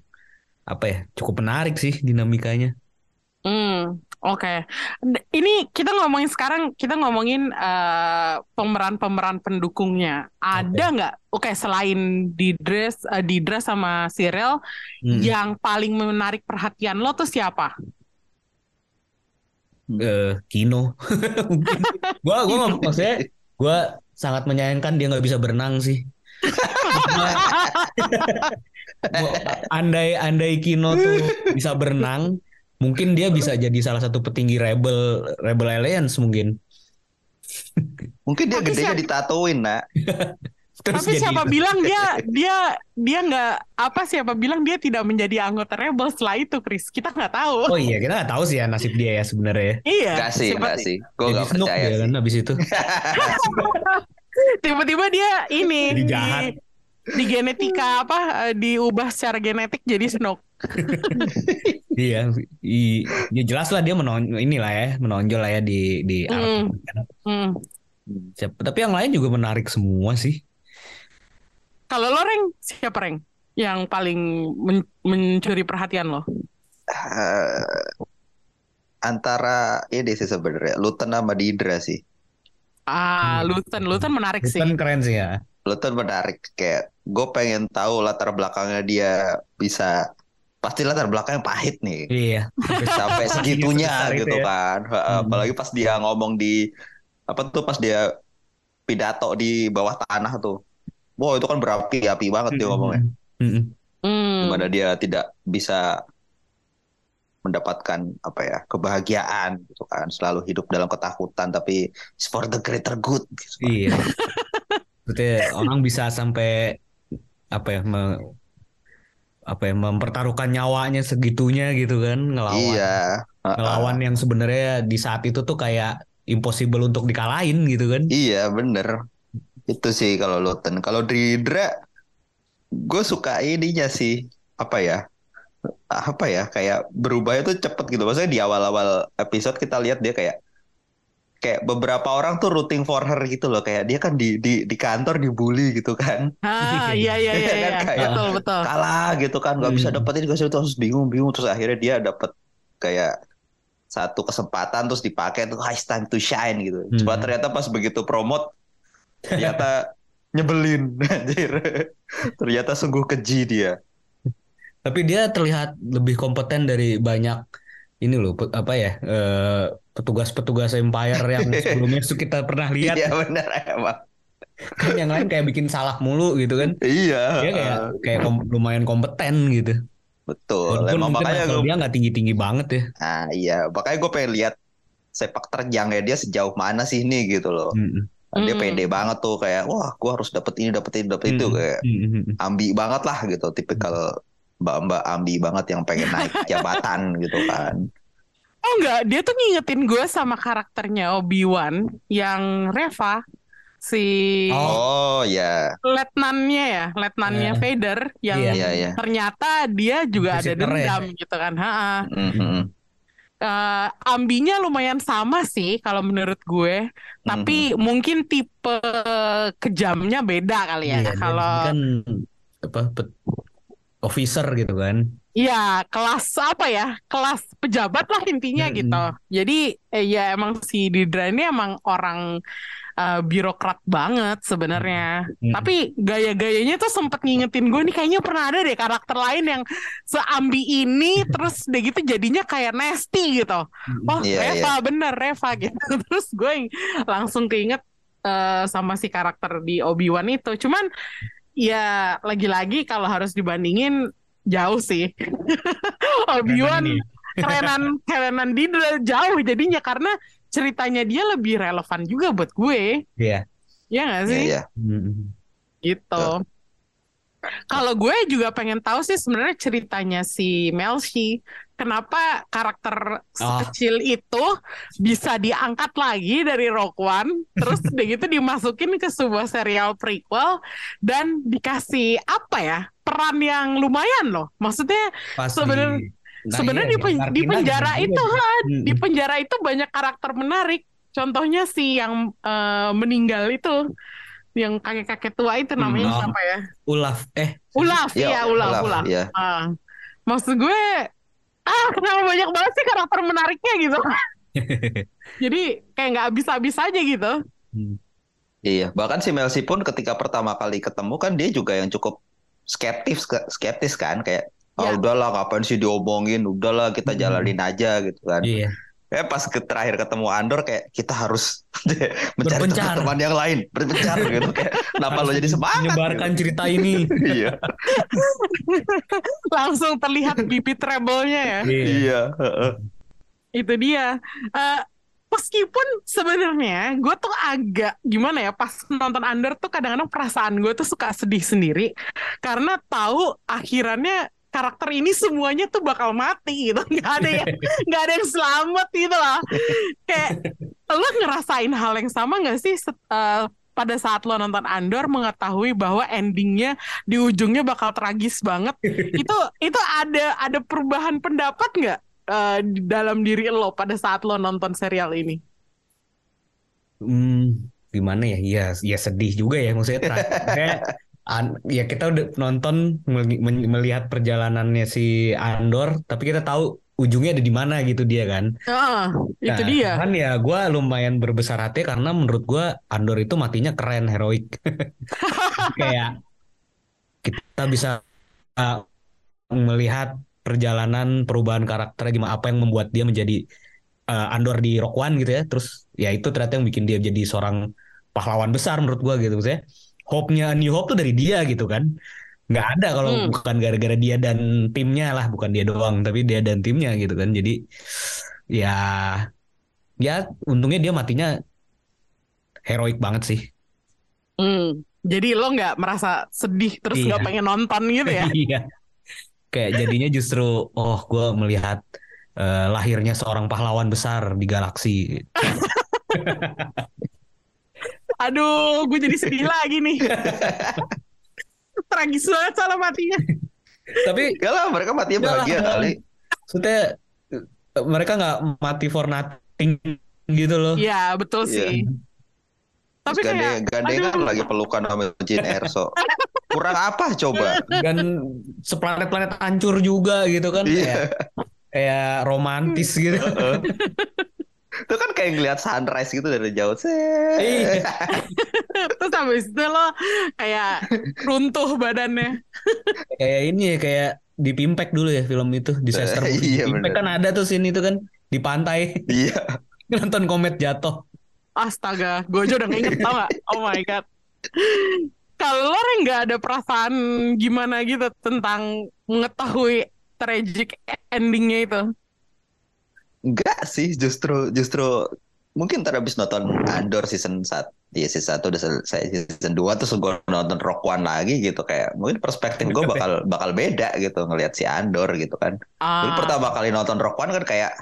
apa ya cukup menarik sih dinamikanya Hmm, oke. D- Ini kita ngomongin sekarang, kita ngomongin eh, pemeran-pemeran pendukungnya. Ada nggak? Oke, selain Didra, eh, Didra sama Cyril, Mm. yang paling menarik perhatian lo tuh siapa? Eh Kino. Gua gua nggak- maksudnya gua sangat menyayangkan dia nggak bisa berenang sih. Andai andai Kino tuh bisa berenang mungkin dia bisa jadi salah satu petinggi rebel rebel alliance mungkin. Mungkin dia Tapi gedenya ditatoin, nak. Terus Tapi jadi- siapa bilang dia dia dia nggak apa siapa bilang dia tidak menjadi anggota rebel setelah itu, Chris? Kita nggak tahu. oh iya kita nggak tahu sih ya nasib dia ya sebenarnya Iya. Gak sih, siapa- gak sih. Gue jadi gak snook percaya dia sih. kan habis itu Tiba-tiba dia ini Jadi di, jahat. di genetika apa eh, diubah secara genetik jadi Snoke. iya i- ya jelas lah dia menonjol inilah ya menonjol lah ya di di Hmm. Hmm. Siapa- tapi yang lain juga menarik semua sih Kalau lo Reng, siapa Reng? Yang paling men- mencuri perhatian lo? Eh, antara ini sih sebenarnya Luten sama Didra sih. Ah, Hmm. Luten, Luten menarik sih. Kan keren sih ya Luten menarik kayak gue pengen tahu latar belakangnya dia bisa pasti latar belakangnya pahit nih iya sampai segitunya itu gitu ya. kan. Hmm. Apalagi pas dia ngomong di apa tuh pas dia pidato di bawah tanah tuh. Wow itu kan berapi-api banget dia ngomongnya. Mm-mm. Hmm. Di mana dia tidak bisa mendapatkan apa ya kebahagiaan gitu kan selalu hidup dalam ketakutan tapi it's for the greater good gitu. Iya. Maksudnya orang bisa sampai apa ya me- apa ya mempertaruhkan nyawanya segitunya gitu kan ngelawan iya Heeh. ngelawan yang sebenarnya di saat itu tuh kayak impossible untuk dikalahin gitu kan. iya bener itu sih kalau Luten kalau Dridra gue suka ininya sih. Apa ya? Apa ya? Kayak berubahnya tuh cepet gitu. Maksudnya di awal-awal episode kita lihat dia kayak kayak beberapa orang tuh rooting for her gitu loh. Kayak dia kan di di di kantor dibully gitu kan. Ah, iya iya iya, Kan iya. kayak- betul betul. kalah gitu kan. Nggak bisa Hmm. dapetin gue terus bingung bingung. Terus akhirnya dia dapet kayak satu kesempatan terus dipakai tuh "Ah, it's time to shine gitu. Hmm. cuma ternyata pas begitu promote ternyata nyebelin anjir ternyata sungguh keji dia Tapi dia terlihat lebih kompeten dari banyak ini loh apa ya eh, petugas-petugas Empire yang sebelumnya tuh kita pernah lihat iya bener emang kan yang lain kayak bikin salah mulu gitu kan. iya Dia kayak kayak kom- lumayan kompeten gitu. betul Walaupun emang makanya gue dia nggak tinggi-tinggi banget ya. nah iya makanya gue pengen lihat sepak terjangnya dia sejauh mana sih ini gitu loh Mm-mm. Nah, dia Hmm. pede banget tuh kayak wah gue harus dapet ini dapet ini dapet itu Mm-mm. kayak Mm-mm. ambi banget lah gitu tipikal mbak-mbak ambi banget yang pengen naik jabatan gitu kan Oh enggak, dia tuh ngingetin gue sama karakternya Obi-Wan yang Reva si oh ya letnannya ya, letnannya Eh, Vader yang iya. iya ternyata dia juga ada Inquisitor ya. dendam gitu kan. Ha-ha. Mhm. Eh, ambinya lumayan sama sih kalau menurut gue, tapi mungkin tipe kejamnya beda kali ya. Iya, dia kalau kan apa pet- officer gitu kan. Iya, kelas apa ya? Kelas pejabat lah intinya Mm-mm. gitu. Jadi eh, ya emang si Didra ini emang orang eh, birokrat banget sebenarnya. Mm-mm. Tapi gaya-gayanya tuh sempet ngingetin gue nih kayaknya pernah ada deh karakter lain yang seambi ini terus deh gitu jadinya kayak nasty gitu. Wah, Iya, Reva bener Reva gitu. Terus gue langsung keinget eh, sama si karakter di Obi-Wan itu. Cuman ya lagi-lagi kalau harus dibandingin jauh sih. Obi-Wan Kerenan ini. kerenan kerenan Didra jauh jadinya karena ceritanya dia lebih relevan juga buat gue. Iya. Ya nggak iya sih? iya Mm-mm. Gitu. Kalau gue juga pengen tahu sih sebenarnya ceritanya si Melshi. Kenapa karakter Oh. kecil itu bisa diangkat lagi dari Rogue One, terus udah gitu dimasukin ke sebuah serial prequel dan dikasih apa ya peran yang lumayan loh. Maksudnya Sebenarnya- Nah, sebenarnya iya, di, pen- di penjara juga itu juga. di penjara itu banyak karakter menarik. Contohnya si yang eh, meninggal itu, yang kakek-kakek tua itu namanya Hmm, siapa ya? Ulaf eh Ulaf, Iya, iya Ulaf, Ulaf, Ulaf. iya. Ah, maksud gue, ah kenapa banyak banget sih karakter menariknya gitu? Jadi kayak nggak habis-habis aja gitu. Hmm. Iya, bahkan si Melsi pun ketika pertama kali ketemu kan dia juga yang cukup skeptis skeptis kan kayak ah Ya. udahlah ngapain sih diomongin, udahlah kita Hmm. jalanin aja gitu kan. iya Kayak pas ke terakhir ketemu Andor kayak kita harus mencari teman yang lain, berpencar gitu kayak kenapa lo jadi semangat? menyebarkan cerita ini gitu. Iya, Langsung terlihat bibit rebelnya ya. iya iya. heeh. Itu dia. Eh, meskipun sebenarnya gue tuh agak gimana ya pas nonton Under tuh kadang-kadang perasaan gue tuh suka sedih sendiri karena tahu akhirannya karakter ini semuanya tuh bakal mati gitu. Nggak ada yang nggak ada yang selamat gitu loh. Kayak lo ngerasain hal yang sama nggak sih set- eh, pada saat lo nonton Andor mengetahui bahwa endingnya di ujungnya bakal tragis banget? Itu itu ada ada perubahan pendapat nggak di dalam diri lo pada saat lo nonton serial ini? Hmm, gimana ya? Iya, ya sedih juga ya maksudnya ya kita udah nonton melihat perjalanannya si Andor, tapi kita tahu ujungnya ada di mana gitu dia kan. Itu Nah, dia Kan ya gue lumayan berbesar hati karena menurut gue Andor itu matinya keren, heroik. Kayak kita bisa uh, melihat perjalanan perubahan karakternya gimana apa yang membuat dia menjadi uh, Andor di Rock One gitu ya. Terus ya itu ternyata yang bikin dia jadi seorang pahlawan besar menurut gue gitu maksudnya. Hope-nya New Hope tuh dari dia gitu kan. Nggak ada kalau Hmm. bukan gara-gara dia dan timnya lah, bukan dia doang, tapi dia dan timnya gitu kan. Jadi ya ya untungnya dia matinya heroik banget sih. Hmm, jadi lo nggak merasa sedih terus nggak Iya. pengen nonton gitu ya Iya. Kayak jadinya justru oh gue melihat eh, lahirnya seorang pahlawan besar di galaksi. aduh gue jadi sedih lagi nih tragis banget soalnya matinya Tapi Enggak lah, mereka matinya lah. bahagia kali. maksudnya eh, mereka nggak mati for nothing gitu loh. Iya betul Iya. sih tapi Terus kayak gandeng, gandengan aduh. lagi pelukan sama Jin Erso. Kurang apa coba? Dan seplanet-planet hancur juga gitu kan kayak Iya. kayak romantis gitu. Itu kan kayak ngeliat sunrise gitu dari jauh. Iya. Set. terus habis itu lo kayak runtuh badannya kayak ini ya kayak di Pimpek dulu ya film itu di Sester Iya, di Pimpek bener. kan ada tuh scene itu kan di pantai Iya. nonton komet jatuh. astaga gue aja udah nginget tau gak oh my god kalau lo nggak ada perasaan gimana gitu tentang mengetahui tragic endingnya itu Enggak sih, justru justru mungkin ntar abis nonton Andor season 1 di season 1 udah selesai season 2 terus gue nonton Rock One lagi gitu kayak mungkin perspektif gue bakal bakal beda gitu ngelihat si Andor gitu kan. Dulu Ah, pertama kali nonton Rock One kan kayak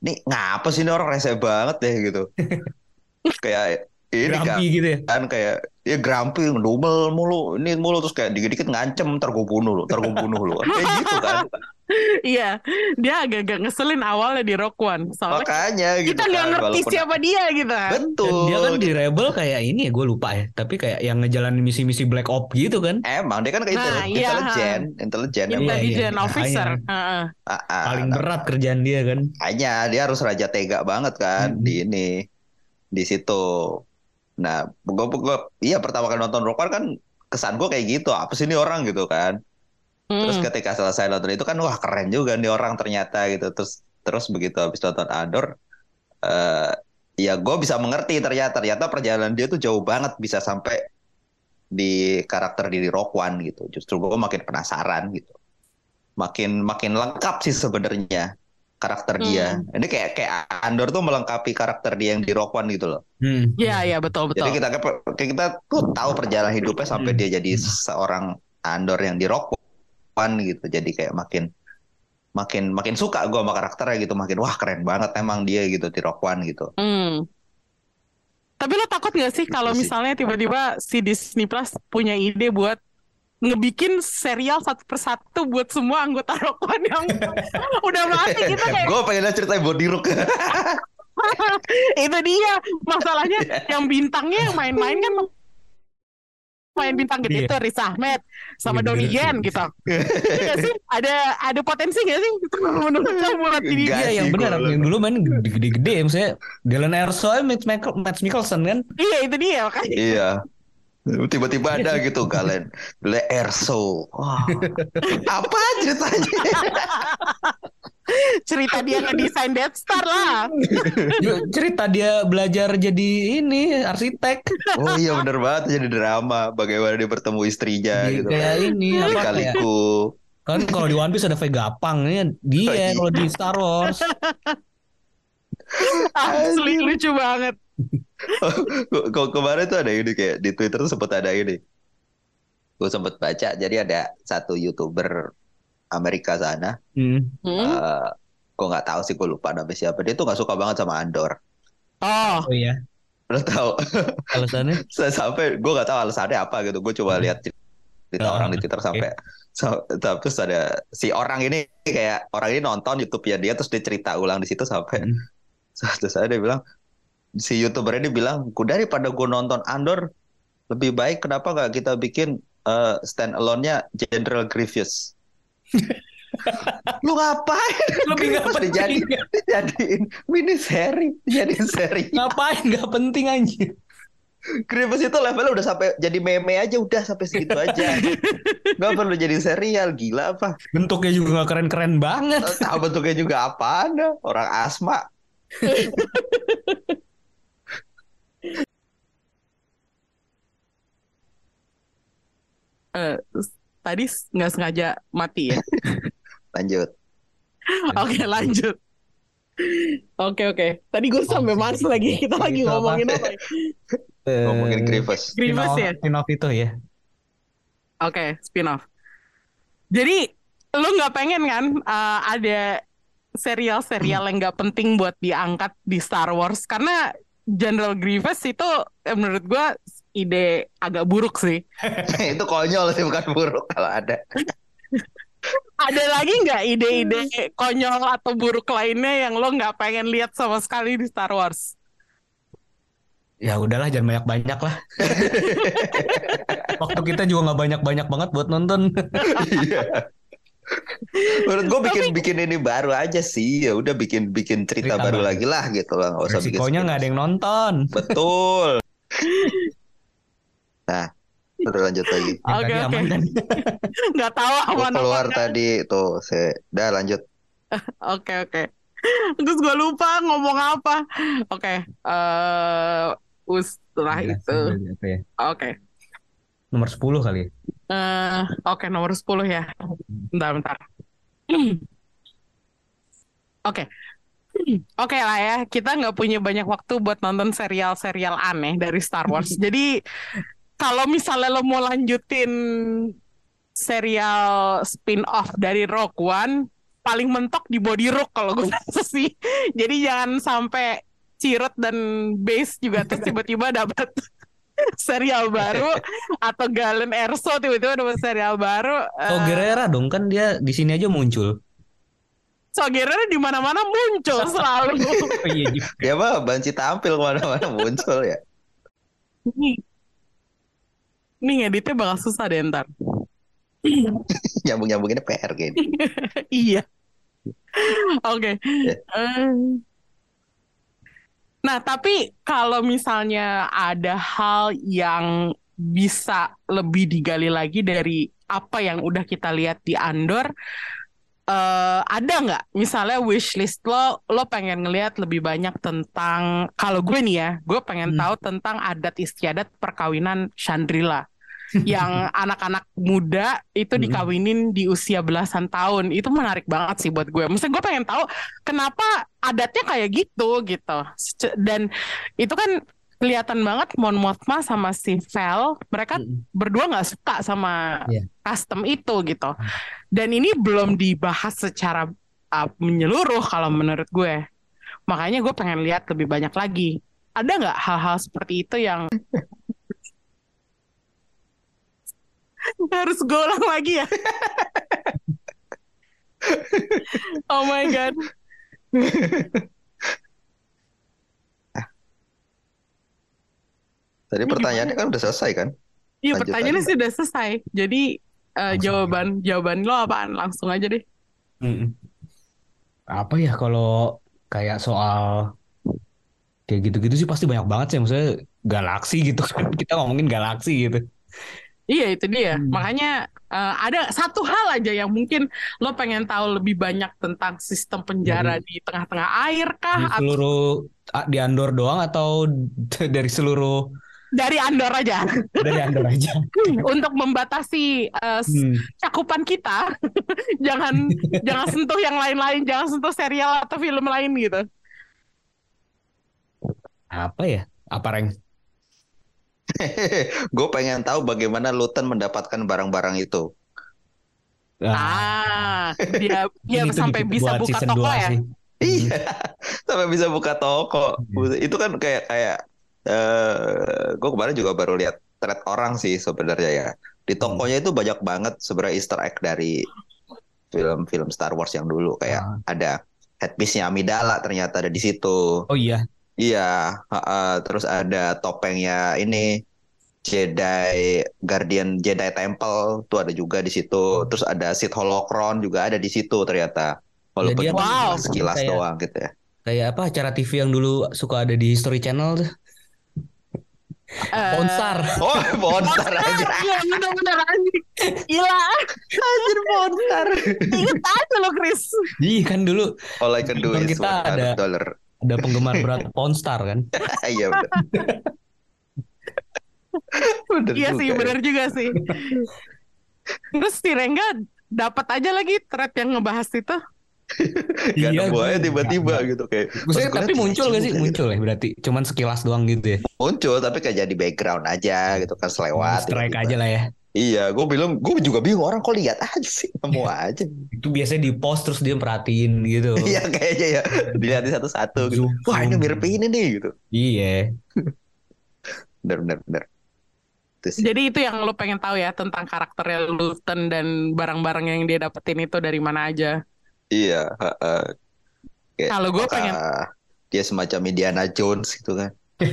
nih ngapa sih ini orang rese banget deh gitu. kayak ini kan Grumpy gitu ya. kan kayak ya grumpy ngedumel mulu ini mulu terus kayak dikit-dikit ngancem ntar gue bunuh lu ntar gue bunuh lu kayak gitu kan iya dia agak-agak ngeselin awalnya di Rock One soalnya makanya gitu kita nggak kan ngerti walaupun siapa dia gitu kan Dan betul dia kan di Rebel kayak ini ya gue lupa ya. Tapi kayak yang ngejalanin misi-misi Black Ops gitu kan. Emang dia kan kayak Nah, intel- iya. intelijen, intelijen Iya, emang. intelligent iya, officer ah, Paling berat kerjaan dia kan. Makanya dia harus raja tega banget kan Hmm. di ini di situ. Nah, gua, gua iya pertama kali nonton Rock One kan kesan gue kayak gitu. Apa sih ini orang gitu kan? Terus Hmm. ketika selesai nonton itu kan wah keren juga nih orang ternyata gitu. Terus terus begitu habis nonton Andor eh ya gue bisa mengerti ternyata ternyata perjalanan dia tuh jauh banget bisa sampai di karakter diri Rock One gitu. Justru gue makin penasaran gitu. Makin makin lengkap sih sebenarnya karakter dia. Ini kayak kayak Andor tuh melengkapi karakter dia yang di Rock One gitu loh. Hmm. Iya iya betul Jadi betul kita kayak kita tuh tahu perjalanan hidupnya sampai Hmm. dia jadi seorang Andor yang di Rock One gitu. Jadi kayak makin makin makin suka gue sama karakternya gitu. Makin wah keren banget emang dia gitu di Rock One gitu. Hmm. Tapi lo takut gak sih kalau Gitu sih. misalnya tiba-tiba si Disney Plus punya ide buat ngebikin serial satu persatu buat semua anggota Rock One yang udah mati kita kayak gue pengen cerita Body Rook. itu dia masalahnya yang bintangnya yang main-main kan main bintang gede Iya. tuh Riz Ahmed sama Iya, Donnie bener. Yen gitu. Iya sih? Ada ada potensi gak sih menurut kamu buat ini? Iya sih, yang benar yang dulu main gede-gede maksudnya Dylan Erso Matt, Michael, Matt Mikkelsen kan Iya itu dia makanya. Iya. Tiba-tiba ada gitu kalian Le Erso. Wah. Apa ceritanya? cerita dia ngedesain Death Star lah. Yuk, cerita dia belajar jadi ini arsitek Oh iya bener banget jadi drama bagaimana dia bertemu istrinya Jadi gitu. kayak ini apa kayak Kaliku. kan kalau di One Piece ada Vega Pang ini Oh, dia iya. kalau di Star Wars Asli lucu banget. Kok kemarin tuh ada ini kayak di Twitter tuh sempat ada ini. Gue sempat baca jadi ada satu youtuber Amerika sana. hmm. Hmm? eh, gue nggak tahu sih gue lupa namanya siapa. Dia tuh nggak suka banget sama Andor. Oh, oh iya Lo tau? alasannya sampai gue nggak tahu alasannya apa gitu. Gue coba lihat cerita Ah, orang di Twitter sampai sa- sa- terus ada si orang ini kayak orang ini nonton YouTube ya dia terus dia cerita ulang di situ sampai Hmm. terus saya dia bilang si youtuber ini bilang "Ku daripada gue nonton Andor lebih baik kenapa nggak kita bikin eh, stand alone-nya General Grievous? Lu ngapain? Lebih nggak Terus penting dijadi- dijadiin mini seri dijadiin seri. Ngapain? Nggak penting anjir. Grievous itu levelnya udah sampai jadi meme aja udah sampai segitu aja. Nggak perlu jadi serial gila apa? Bentuknya juga nggak keren-keren banget. Tahu bentuknya juga apa ada orang asma eh, tadi nggak sengaja mati ya. lanjut Oke lanjut. Oke oke. Tadi gue sampai Mars lagi. Kita lagi Itu apa? ngomongin apa? ya? ngomongin Eh, Grievous Grievous spin-off- ya. spin-off itu ya Oke, spin off. Jadi lu nggak pengen kan uh, ada serial-serial yang nggak penting buat diangkat di Star Wars karena General Grievous itu eh, menurut gua ide agak buruk sih. itu konyol sih bukan buruk kalau ada Ada lagi nggak ide-ide konyol atau buruk lainnya yang lo nggak pengen lihat sama sekali di Star Wars? ya udahlah jangan banyak-banyak lah waktu kita juga nggak banyak-banyak banget buat nonton Iya. Menurut gue bikin bikin ini baru aja sih ya udah bikin bikin cerita Cerita baru baru. lagi lah gitu lah nggak usah bikin resikonya nggak ada yang nonton betul nah udah lanjut lagi Oke, oke. aman kan Nggak tahu aman keluar nggak. tadi tuh saya udah lanjut Oke oke. Terus gue lupa ngomong apa. Oke. eh setelah Iya, itu. ya? Oke. nomor 10 kali. Eh, Oke nomor 10 ya. Bentar bentar. Oke. Oke lah ya, kita nggak punya banyak waktu buat nonton serial-serial aneh dari Star Wars. Jadi kalau misalnya lo mau lanjutin serial spin-off dari Rogue One, paling mentok di Body Rock kalau gue rasa sih. Jadi jangan sampai Cirut dan Base juga terus tiba-tiba dapat serial baru atau Galen Erso tiba-tiba dapat serial baru. Oh Gerera dong kan dia di sini aja muncul. Sogernya di mana-mana muncul selalu. Oh, iya juga. dia mah banci tampil ke mana-mana muncul ya Nih, nih ngeditnya bakal susah deh ntar. nyambung nyambunginnya PR gini iya. Oke. Ya. Eh, Nah, tapi kalau misalnya ada hal yang bisa lebih digali lagi dari apa yang udah kita lihat di Andor, eh ada nggak misalnya wishlist lo, lo pengen ngelihat lebih banyak tentang, kalau gue nih ya, gue pengen Hmm. tahu tentang adat istiadat perkawinan Chandrila. yang anak-anak muda itu Hmm. dikawinin di usia belasan tahun itu menarik banget sih buat gue. Maksudnya gue pengen tahu kenapa adatnya kayak gitu gitu. Dan itu kan kelihatan banget Mon Mothma sama si Vel mereka Mm-mm. berdua nggak suka sama Iya. custom itu gitu. Dan ini belum dibahas secara uh, menyeluruh kalau menurut gue. Makanya gue pengen lihat lebih banyak lagi. Ada nggak hal-hal seperti itu yang harus gue ulang lagi ya? oh my god. Tadi Ini pertanyaannya kan udah selesai kan? Iya Lanjut pertanyaannya aja. sih udah selesai. Jadi uh, Langsung jawaban jawaban lo apaan? Langsung aja deh. Mm-mm. Apa ya kalau kayak soal kayak gitu-gitu sih pasti banyak banget sih maksudnya galaksi gitu kan kita ngomongin galaksi gitu. Iya itu dia. Hmm. Makanya eh, ada satu hal aja yang mungkin lo pengen tahu lebih banyak tentang sistem penjara di tengah-tengah air Di kah? Atau seluruh ah, di Andor doang atau dari seluruh dari Andor aja dari Andor aja. untuk membatasi s- Hmm. cakupan kita. jangan jangan sentuh yang lain-lain, jangan sentuh serial atau film lain gitu. Apa ya? Apa Reng? Gue pengen tahu bagaimana Luton mendapatkan barang-barang itu. Ah, dia dia ini tuh sampai bisa buka toko ya. sih. Iya, sampai bisa buka toko. Itu kan kayak kayak eh gue kemarin juga baru lihat thread orang sih sebenarnya ya. Di tokonya itu banyak banget sebenarnya Easter egg dari film-film Star Wars yang dulu kayak Ah. ada headpiece-nya Amidala ternyata ada di situ. Oh iya. Iya, ha-ha. terus ada topengnya ini Jedi Guardian Jedi Temple tuh ada juga di situ. Terus ada Sith Holocron juga ada di situ ternyata. Walaupun cuma Wow. sekilas kayak- doang gitu ya. Kayak apa acara TV yang dulu suka ada di History Channel tuh. Eh, Ponstar. Oh, monster aja. Iya bener-bener anjing. Gila, Anjir monster. inget aja lo Chris. Iya kan dulu All I can do is kita ada- dollar. ada penggemar berat Ponstar kan. Iya. Bener Iya sih, ya. bener juga sih. Terus si Rengga dapat aja lagi thread yang ngebahas itu. Gak Iya, nemu aja tiba-tiba gitu kayak. Maksudnya tapi muncul iya gak sih? gitu. Muncul ya berarti. Cuman sekilas doang gitu ya. Muncul tapi kayak jadi background aja gitu kan selewat. Strike tiba-tiba. aja lah ya. Iya, gue bilang, gue juga bingung orang kok lihat aja sih, nemu aja. Itu biasanya di post terus dia perhatiin gitu. Iya kayaknya ya, dilihatin satu-satu gitu. Wah ini mirip ini nih gitu. Iya. Bener bener bener. Itu sih. Jadi itu yang lo pengen tahu ya tentang karakternya Luton dan barang-barang yang dia dapetin itu dari mana aja. Iya. heeh. Kayak, Kalau gue pengen, dia semacam Indiana Jones gitu kan?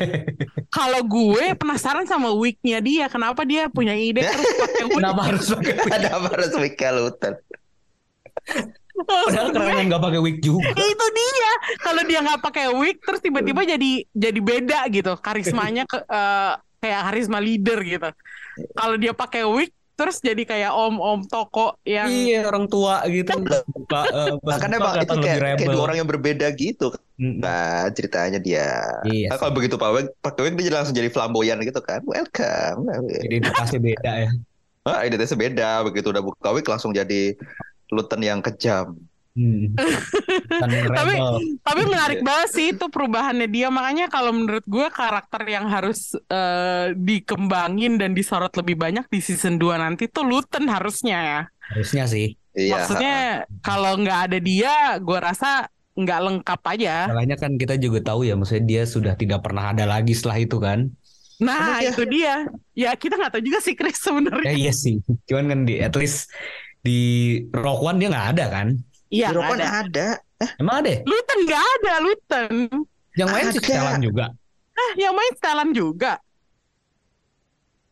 kalau gue penasaran sama wignya dia, kenapa dia punya ide terus pakai wig? Kenapa harus pakai wig? Ada apa harus Mika Luton? Padahal keren nggak pakai wig juga. itu dia kalau dia nggak pakai wig terus tiba-tiba jadi jadi beda gitu karismanya ke, eh, kayak karisma leader gitu kalau dia pakai wig terus jadi kayak om-om toko yang Iya orang tua gitu. Buka, pas Bahkan emang itu kayak, kayak dua orang yang berbeda gitu Mm-mm. kan ceritanya dia. Iya. Nah, kalau begitu Pak Wig, pakai wig dia langsung jadi flamboyan gitu kan. Welcome. Identitasnya beda ya. Ah, identitasnya beda. Begitu udah buka wig langsung jadi Luton yang kejam. Hmm. Yang Tapi- tapi menarik banget sih itu perubahannya dia makanya kalau menurut gue karakter yang harus eh, dikembangin dan disorot lebih banyak di season 2 nanti tuh Luton harusnya ya Harusnya sih. Iya. maksudnya kalau nggak ada dia gue rasa nggak lengkap aja Salahnya kan kita juga tahu ya, maksudnya dia sudah tidak pernah ada lagi setelah itu kan. Nah, ya? itu dia. Ya, kita nggak tahu juga sih Chris sebenarnya. Ya iya sih. Cuman kan di at least di Rock One dia nggak ada kan? Iya, Rokan ada. ada. Emang ada? Luton nggak ada, Luton. Yang main si Ada. Stellan juga. Ah, yang main setelan juga.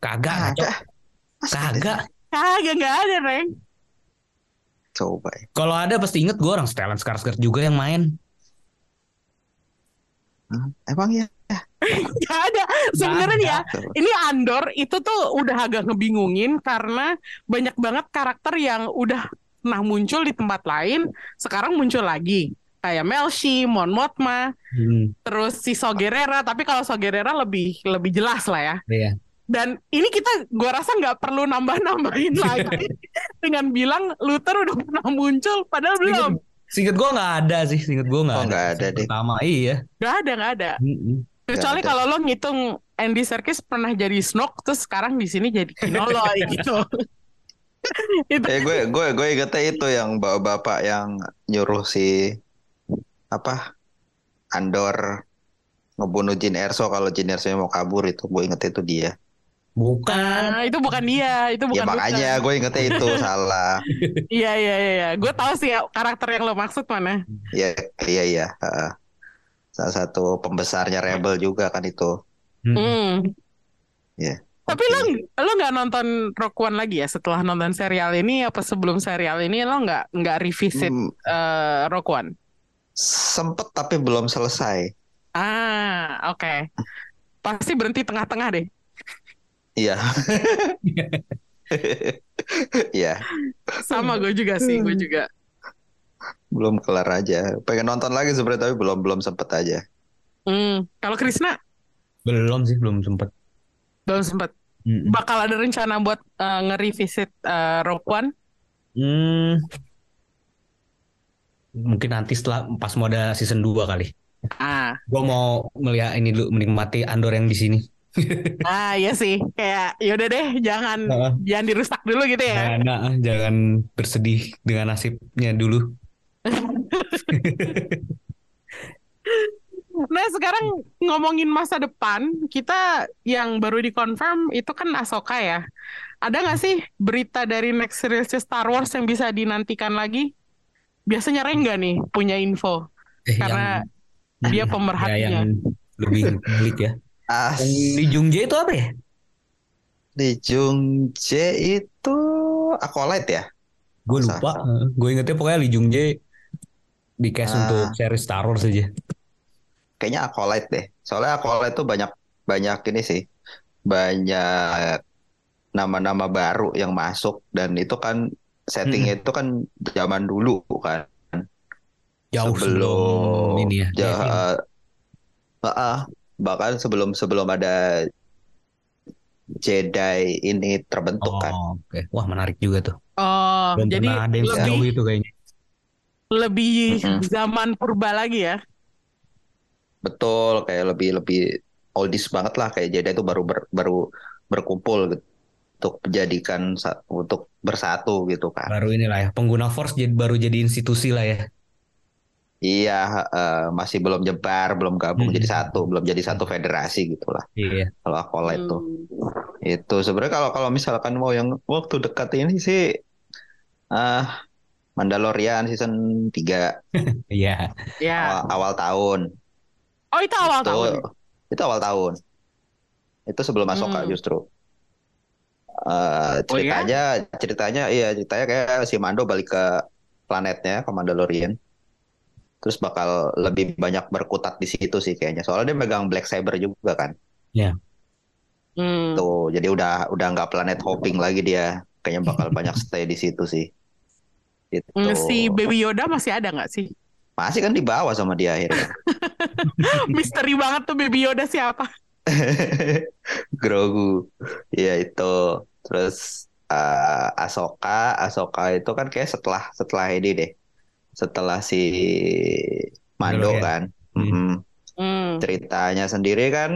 Kagak, ada Kagak. Kagak nggak ada, Reng. Coba ya. Kalau ada pasti inget gue orang Stellan Skarsgård juga yang main. Hmm, Emang ya? Nggak ada. Sebenarnya ya, ini Andor itu tuh udah agak ngebingungin karena banyak banget karakter yang udah pernah muncul di tempat lain, sekarang muncul lagi. Kayak Melshi, Mon Mothma, Hmm, terus si Sogerera. Tapi kalau Sogerera lebih lebih jelas lah ya. iya. Dan ini kita gua rasa nggak perlu nambah-nambahin lagi dengan bilang Luther udah pernah muncul padahal belum. Singkat gue nggak ada sih, singkat gue nggak Oh, ada. ada deh. Pertama iya. Nggak ada, nggak ada. Mm-mm. Kecuali kalau lo ngitung Andy Serkis pernah jadi Snoke terus sekarang di sini jadi Kinoloy gitu. Itu Eh gue gue gue ingetnya itu yang bapak-bapak yang nyuruh si apa Andor ngebunuh Jin Erso kalau Jin Erso mau kabur itu gue inget itu dia. Bukan. Ah, itu bukan dia, itu bukan ya makanya gue ingetnya itu salah. Iya iya iya, iya. gue tahu sih karakter yang lo maksud mana. Ya iya iya. heeh. Salah satu pembesarnya Rebel juga kan itu. Hmm. Iya. Tapi lo lo nggak nonton Rock One lagi ya setelah nonton serial ini apa sebelum serial ini lo nggak nggak revisit Hmm, eh, Rock One? sempet tapi belum selesai. Ah oke. Pasti berhenti tengah-tengah deh. Iya. Iya, Sama gue juga sih, gue juga. belum kelar aja. Pengen nonton lagi sebenarnya tapi belum belum sempet aja. Hmm. Kalau Krisna Belum sih, belum sempet. Belum sempat. Mm-mm. Bakal ada rencana buat eh, nge-revisit eh, Rock One? Hmm. Mungkin nanti setelah pas mau ada season 2 kali. Ah, Gue mau melihat ini dulu menikmati Andor yang di sini. ah iya sih. Kayak yaudah deh, jangan Heeh. jangan dirusak dulu gitu ya. Nah, nah, jangan bersedih dengan nasibnya dulu. Nah sekarang ngomongin masa depan, kita yang baru dikonfirm itu kan Ahsoka ya. Ada nggak sih berita dari next series Star Wars yang bisa dinantikan lagi? Biasanya Rengga nih punya info, Eh, karena yang, dia ya, pemerhatinya. yang lebih ngulik ya. Ah, Jung Jae itu apa ya? di Jung Jae itu Acolyte ya? Gue lupa. Gue ingetnya pokoknya Lee Jung Jae di cast Ah. untuk series Star Wars aja. Kayaknya Acolyte deh. Soalnya Acolyte tuh banyak banyak ini sih. Banyak nama-nama baru yang masuk dan itu kan settingnya itu kan zaman dulu kan. Jauh sebelum ini ya. ja- Devin. eh, eh, bahkan sebelum sebelum ada Jedi ini terbentuk kan. Oh, oke. Wah, menarik juga tuh. Oh, Belum jadi pernah ada yang lebih itu kayaknya. lebih Mm-mm. zaman purba lagi ya. Betul, kayak lebih lebih oldies banget lah kayak Jedi itu baru ber- baru berkumpul gitu untuk menjadikan sa- untuk bersatu gitu kan. Baru inilah ya. Pengguna Force jadi baru jadi institusi lah ya. Iya, eh, masih belum nyebar, belum gabung Hmm. jadi satu, belum jadi satu federasi gitulah. Iya. Kalau Acolyte tuh. Hmm. Itu sebenarnya kalau kalau misalkan mau yang waktu dekat ini sih ah Mandalorian season 3 Iya. Ya. awal, awal tahun. Oh itu awal itu tahun. itu awal tahun. Itu sebelum Ahsoka Hmm. justru. Eh, ceritanya ceritanya iya ceritanya kayak si Mando balik ke planetnya ke Mandalorian. Terus bakal lebih banyak berkutat di situ sih kayaknya. Soalnya dia megang black saber juga kan. Hmm. Tuh, jadi udah udah nggak planet hopping lagi dia. Kayaknya bakal banyak stay di situ sih. Gitu. Hmm, Si Baby Yoda masih ada nggak sih? Masih kan dibawa sama dia akhirnya. Misteri banget tuh Baby Yoda siapa? Grogu. Ya itu. Terus eh Ahsoka, Ahsoka itu kan kayak setelah setelah ini deh. Setelah si Mando Mandalorian. kan. Hmm. Mm-mm. Hmm. Ceritanya sendiri kan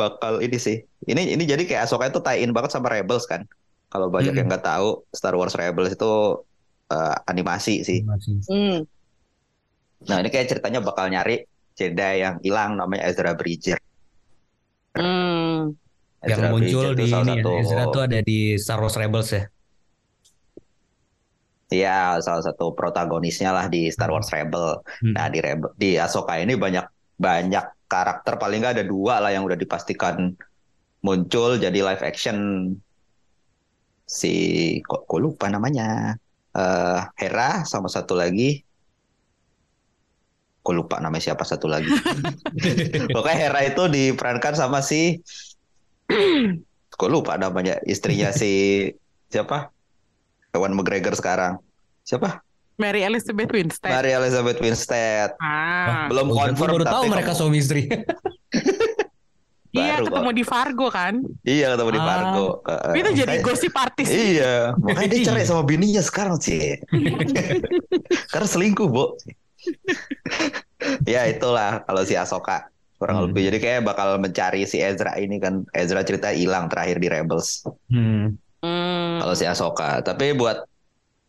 bakal ini sih. Ini ini jadi kayak Ahsoka itu tie-in banget sama Rebels kan. Kalau banyak Mm-mm. yang nggak tahu, Star Wars Rebels itu eh, animasi sih. Masih. Hmm. Nah, ini kayak ceritanya bakal nyari Jedi yang hilang namanya Ezra Bridger. Hmm. Yang Ezra muncul Bridger di itu salah ini ya. satu Ezra tuh ada di Star Wars Rebels ya. ya salah satu protagonisnya lah di Star Wars Rebel. Hmm. Nah, di Rebel di Ahsoka ini banyak banyak karakter paling nggak ada dua lah yang udah dipastikan muncul jadi live action si kok, kok lupa namanya Eh Hera sama satu lagi kok lupa namanya siapa satu lagi pokoknya Hera itu diperankan sama si kok lupa namanya istrinya si siapa Ewan McGregor sekarang siapa Mary Elizabeth Winstead. Mary Elizabeth Winstead Ah. belum Oh, confirm gua baru tapi tahu mereka kamu- suami istri. Iya baru ketemu di Fargo kan. iya ketemu di Ah. Fargo Eh, Itu jadi makanya- gosip artis. Iya, makanya dia cerai sama bininya sekarang sih. Karena selingkuh, Bo. ya itulah kalau si Ahsoka kurang Hmm. lebih. Jadi kayak bakal mencari si Ezra ini kan. Ezra cerita hilang terakhir di Rebels. Hmm. Hmm. Kalau si Ahsoka. Tapi buat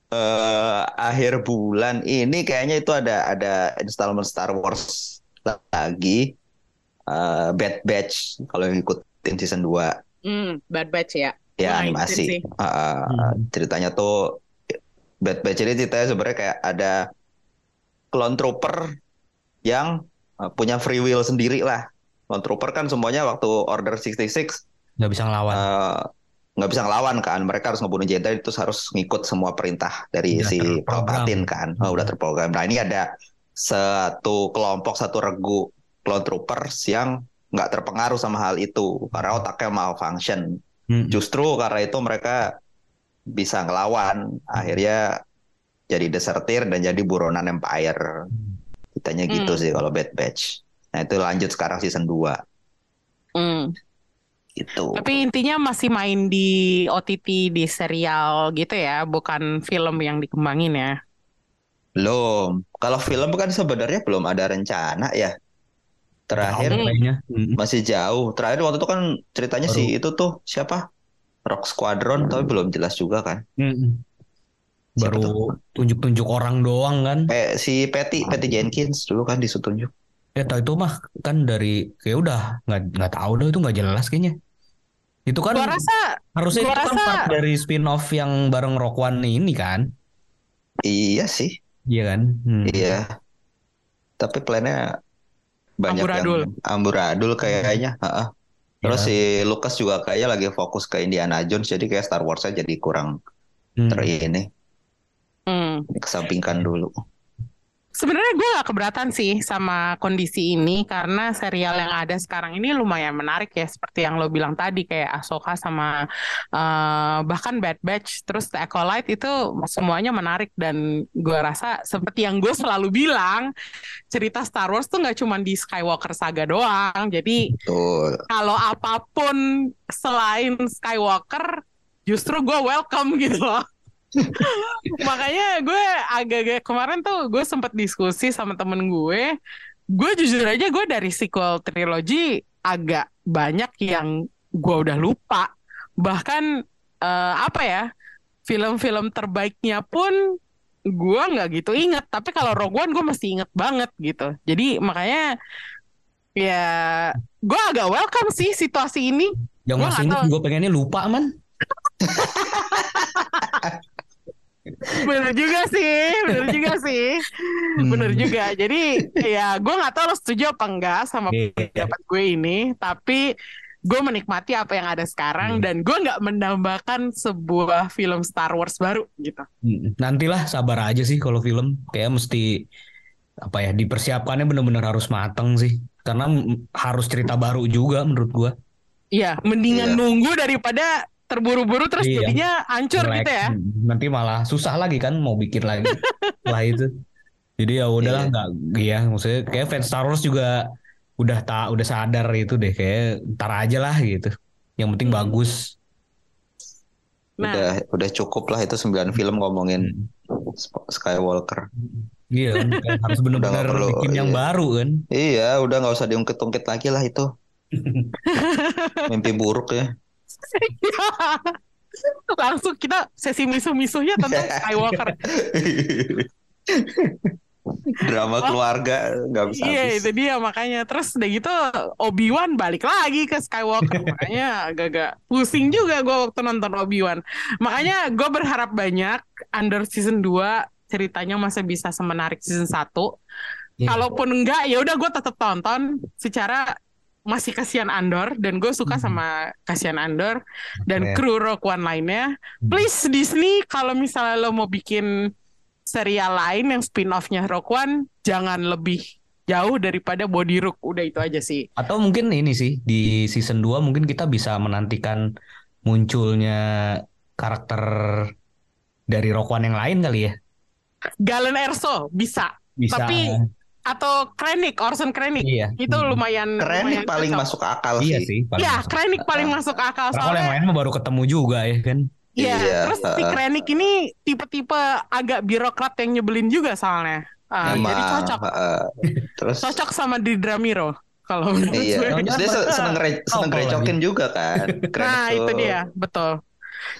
eh, akhir bulan ini kayaknya itu ada ada installment Star Wars lagi. Eh, Bad Batch kalau yang ikutin season 2 Hmm, Bad Batch ya. ya Wah, animasi. Uh, uh, Hmm. ceritanya tuh Bad Batch ini ceritanya sebenarnya kayak ada clone trooper yang uh, punya free will sendiri lah. Clone trooper kan semuanya waktu Order 66 Nggak bisa ngelawan. uh, nggak bisa ngelawan kan. Mereka harus ngebunuh Jedi itu harus ngikut semua perintah dari Udah si. Palpatine kan. Oh, udah terprogram. Nah, ini ada satu kelompok satu regu clone troopers yang nggak terpengaruh sama hal itu karena otaknya malfunction. Hmm. Justru karena itu mereka bisa ngelawan, akhirnya jadi desertir dan jadi buronan Empire. Kitanya gitu Hmm. sih kalau Bad Batch. Nah itu lanjut sekarang season 2 Hmm. gitu. Tapi intinya masih main di OTT di serial gitu ya, bukan film yang dikembangin ya. Belum. Kalau film kan sebenarnya belum ada rencana ya. Terakhir Tahu kayaknya. Hmm. masih jauh. Terakhir waktu itu kan ceritanya Baru. si itu tuh siapa? Rock Squadron tapi belum jelas juga kan. Hmm. Siapa Baru tunjuk-tunjuk orang doang kan. Eh si Patty Patty Jenkins dulu kan disuruh tunjuk. Ya tau itu mah kan dari kayak udah nggak nggak tahu deh itu nggak jelas kayaknya. Itu kan Gua rasa harusnya gua itu kan rasa- part dari spin-off yang bareng Rock One ini kan. Iya sih. Iya kan? Hmm. Iya. Tapi plannya banyak Amburadul. yang amburadul kayaknya. Heeh. Terus Ya. si Lucas juga kayaknya lagi fokus ke Indiana Jones jadi kayak Star Wars-nya jadi kurang Hmm. ter ini hmm, dikesampingkan dulu. Sebenarnya gue gak keberatan sih sama kondisi ini karena serial yang ada sekarang ini lumayan menarik ya seperti yang lo bilang tadi kayak Ahsoka sama eh, bahkan Bad Batch terus The Acolyte itu semuanya menarik. Dan gue rasa seperti yang gue selalu bilang cerita Star Wars tuh nggak cuma di Skywalker Saga doang. Jadi kalau apa pun selain Skywalker justru gue welcome gitu loh. Makanya gue agak-agak kemarin tuh gue sempat diskusi sama temen gue. Gue jujur aja gue dari sequel trilogy agak banyak yang gue udah lupa. Bahkan eh, apa ya film-film terbaiknya pun gue nggak gitu inget. Tapi kalau Rogue One gue masih inget banget gitu. Jadi makanya ya gue agak welcome sih situasi ini. Yang Gua masih tahu. juga pengennya lupa man. Bener juga sih, bener juga sih, Hmm. bener juga. Jadi ya gue nggak tahu lo setuju apa enggak sama Iya. pendapat gue ini, tapi gue menikmati apa yang ada sekarang Hmm. dan gue nggak menambahkan sebuah film Star Wars baru gitu. Hmm. Nantilah sabar aja sih kalau film kayak mesti apa ya dipersiapkannya bener-bener harus mateng sih karena harus cerita baru juga menurut gua. Iya, mendingan Iya. nunggu daripada terburu-buru terus Iya. jadinya hancur Jelek. gitu ya. Nanti malah susah lagi kan mau bikin lagi setelah itu. Jadi ya udahlah Iya. nggak ya maksudnya kayak fans Star Wars juga udah tak udah sadar itu deh kayak ntar aja lah gitu. Yang penting Hmm. bagus. Nah. Udah udah cukup lah itu 9 film ngomongin Hmm. Skywalker. Iya kan harus perlu, bikin yang iya. baru kan. Iya, udah nggak usah diungkit-ungkit lagi lah itu. Mimpi buruk ya. Langsung kita sesi misuh-misuhnya tentang Skywalker. Drama keluarga nggak bisa Iya habis. itu dia makanya terus udah gitu Obi Wan balik lagi ke Skywalker makanya agak-agak pusing juga gue waktu nonton Obi Wan makanya gue berharap banyak Under season 2 ceritanya masih bisa semenarik season 1 Iya. kalaupun enggak ya udah gue tetap tonton secara masih kasihan Andor dan gue suka Hmm. sama kasihan Andor dan Oke. kru Rogue One lainnya Hmm. please Disney kalau misalnya lo mau bikin serial lain yang spin-off-nya Rogue One jangan lebih jauh daripada Body Rook udah itu aja sih Atau mungkin ini sih di season 2 mungkin kita bisa menantikan munculnya karakter dari Rock One yang lain kali ya. Galen Erso bisa Bisa. Tapi atau Krennic Orson Krennic iya. itu Hmm. lumayan Keren lumayan paling cocok. masuk akal Iya sih. sih. paling ya masuk. Paling akal Karena kalau yang soalnya lain mah baru ketemu juga ya kan. Iya, Iya, terus si. Krennic ini tipe-tipe agak birokrat yang nyebelin juga soalnya. Emang, jadi cocok. heeh. terus Cocok sama di Dramiro kalau menurut iya gue. dia se- seneng re- seneng Oh, recokin juga kan Krennic Nah, itu tuh. dia, betul.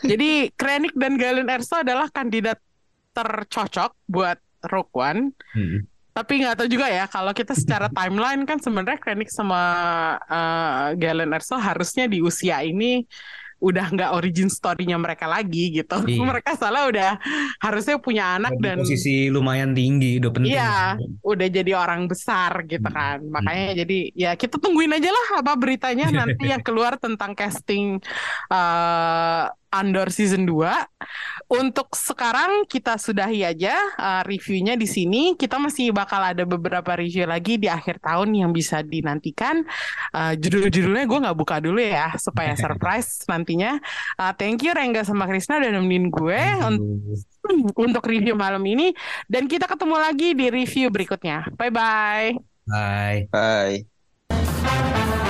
Jadi Krennic dan Galen Erso adalah kandidat tercocok buat Rogue One. Hmm. Tapi nggak tahu juga ya kalau kita secara timeline kan sebenarnya Krennic sama eh, Galen Erso harusnya di usia ini udah nggak origin story-nya mereka lagi gitu. Iya. mereka salah udah harusnya punya anak Di dan posisi lumayan tinggi, udah penting. Iya, udah jadi orang besar gitu Hmm. kan. Makanya jadi ya kita tungguin aja lah apa beritanya nanti yang keluar tentang casting eh, Andor season 2. Untuk sekarang kita sudahi aja eh, reviewnya di sini. Kita masih bakal ada beberapa review lagi di akhir tahun yang bisa dinantikan. Eh, judul-judulnya gue nggak buka dulu ya supaya surprise nantinya. Eh, thank you Rengga sama Krisna udah nemenin gue untuk untuk review malam ini dan kita ketemu lagi di review berikutnya. Bye bye. Bye. Bye.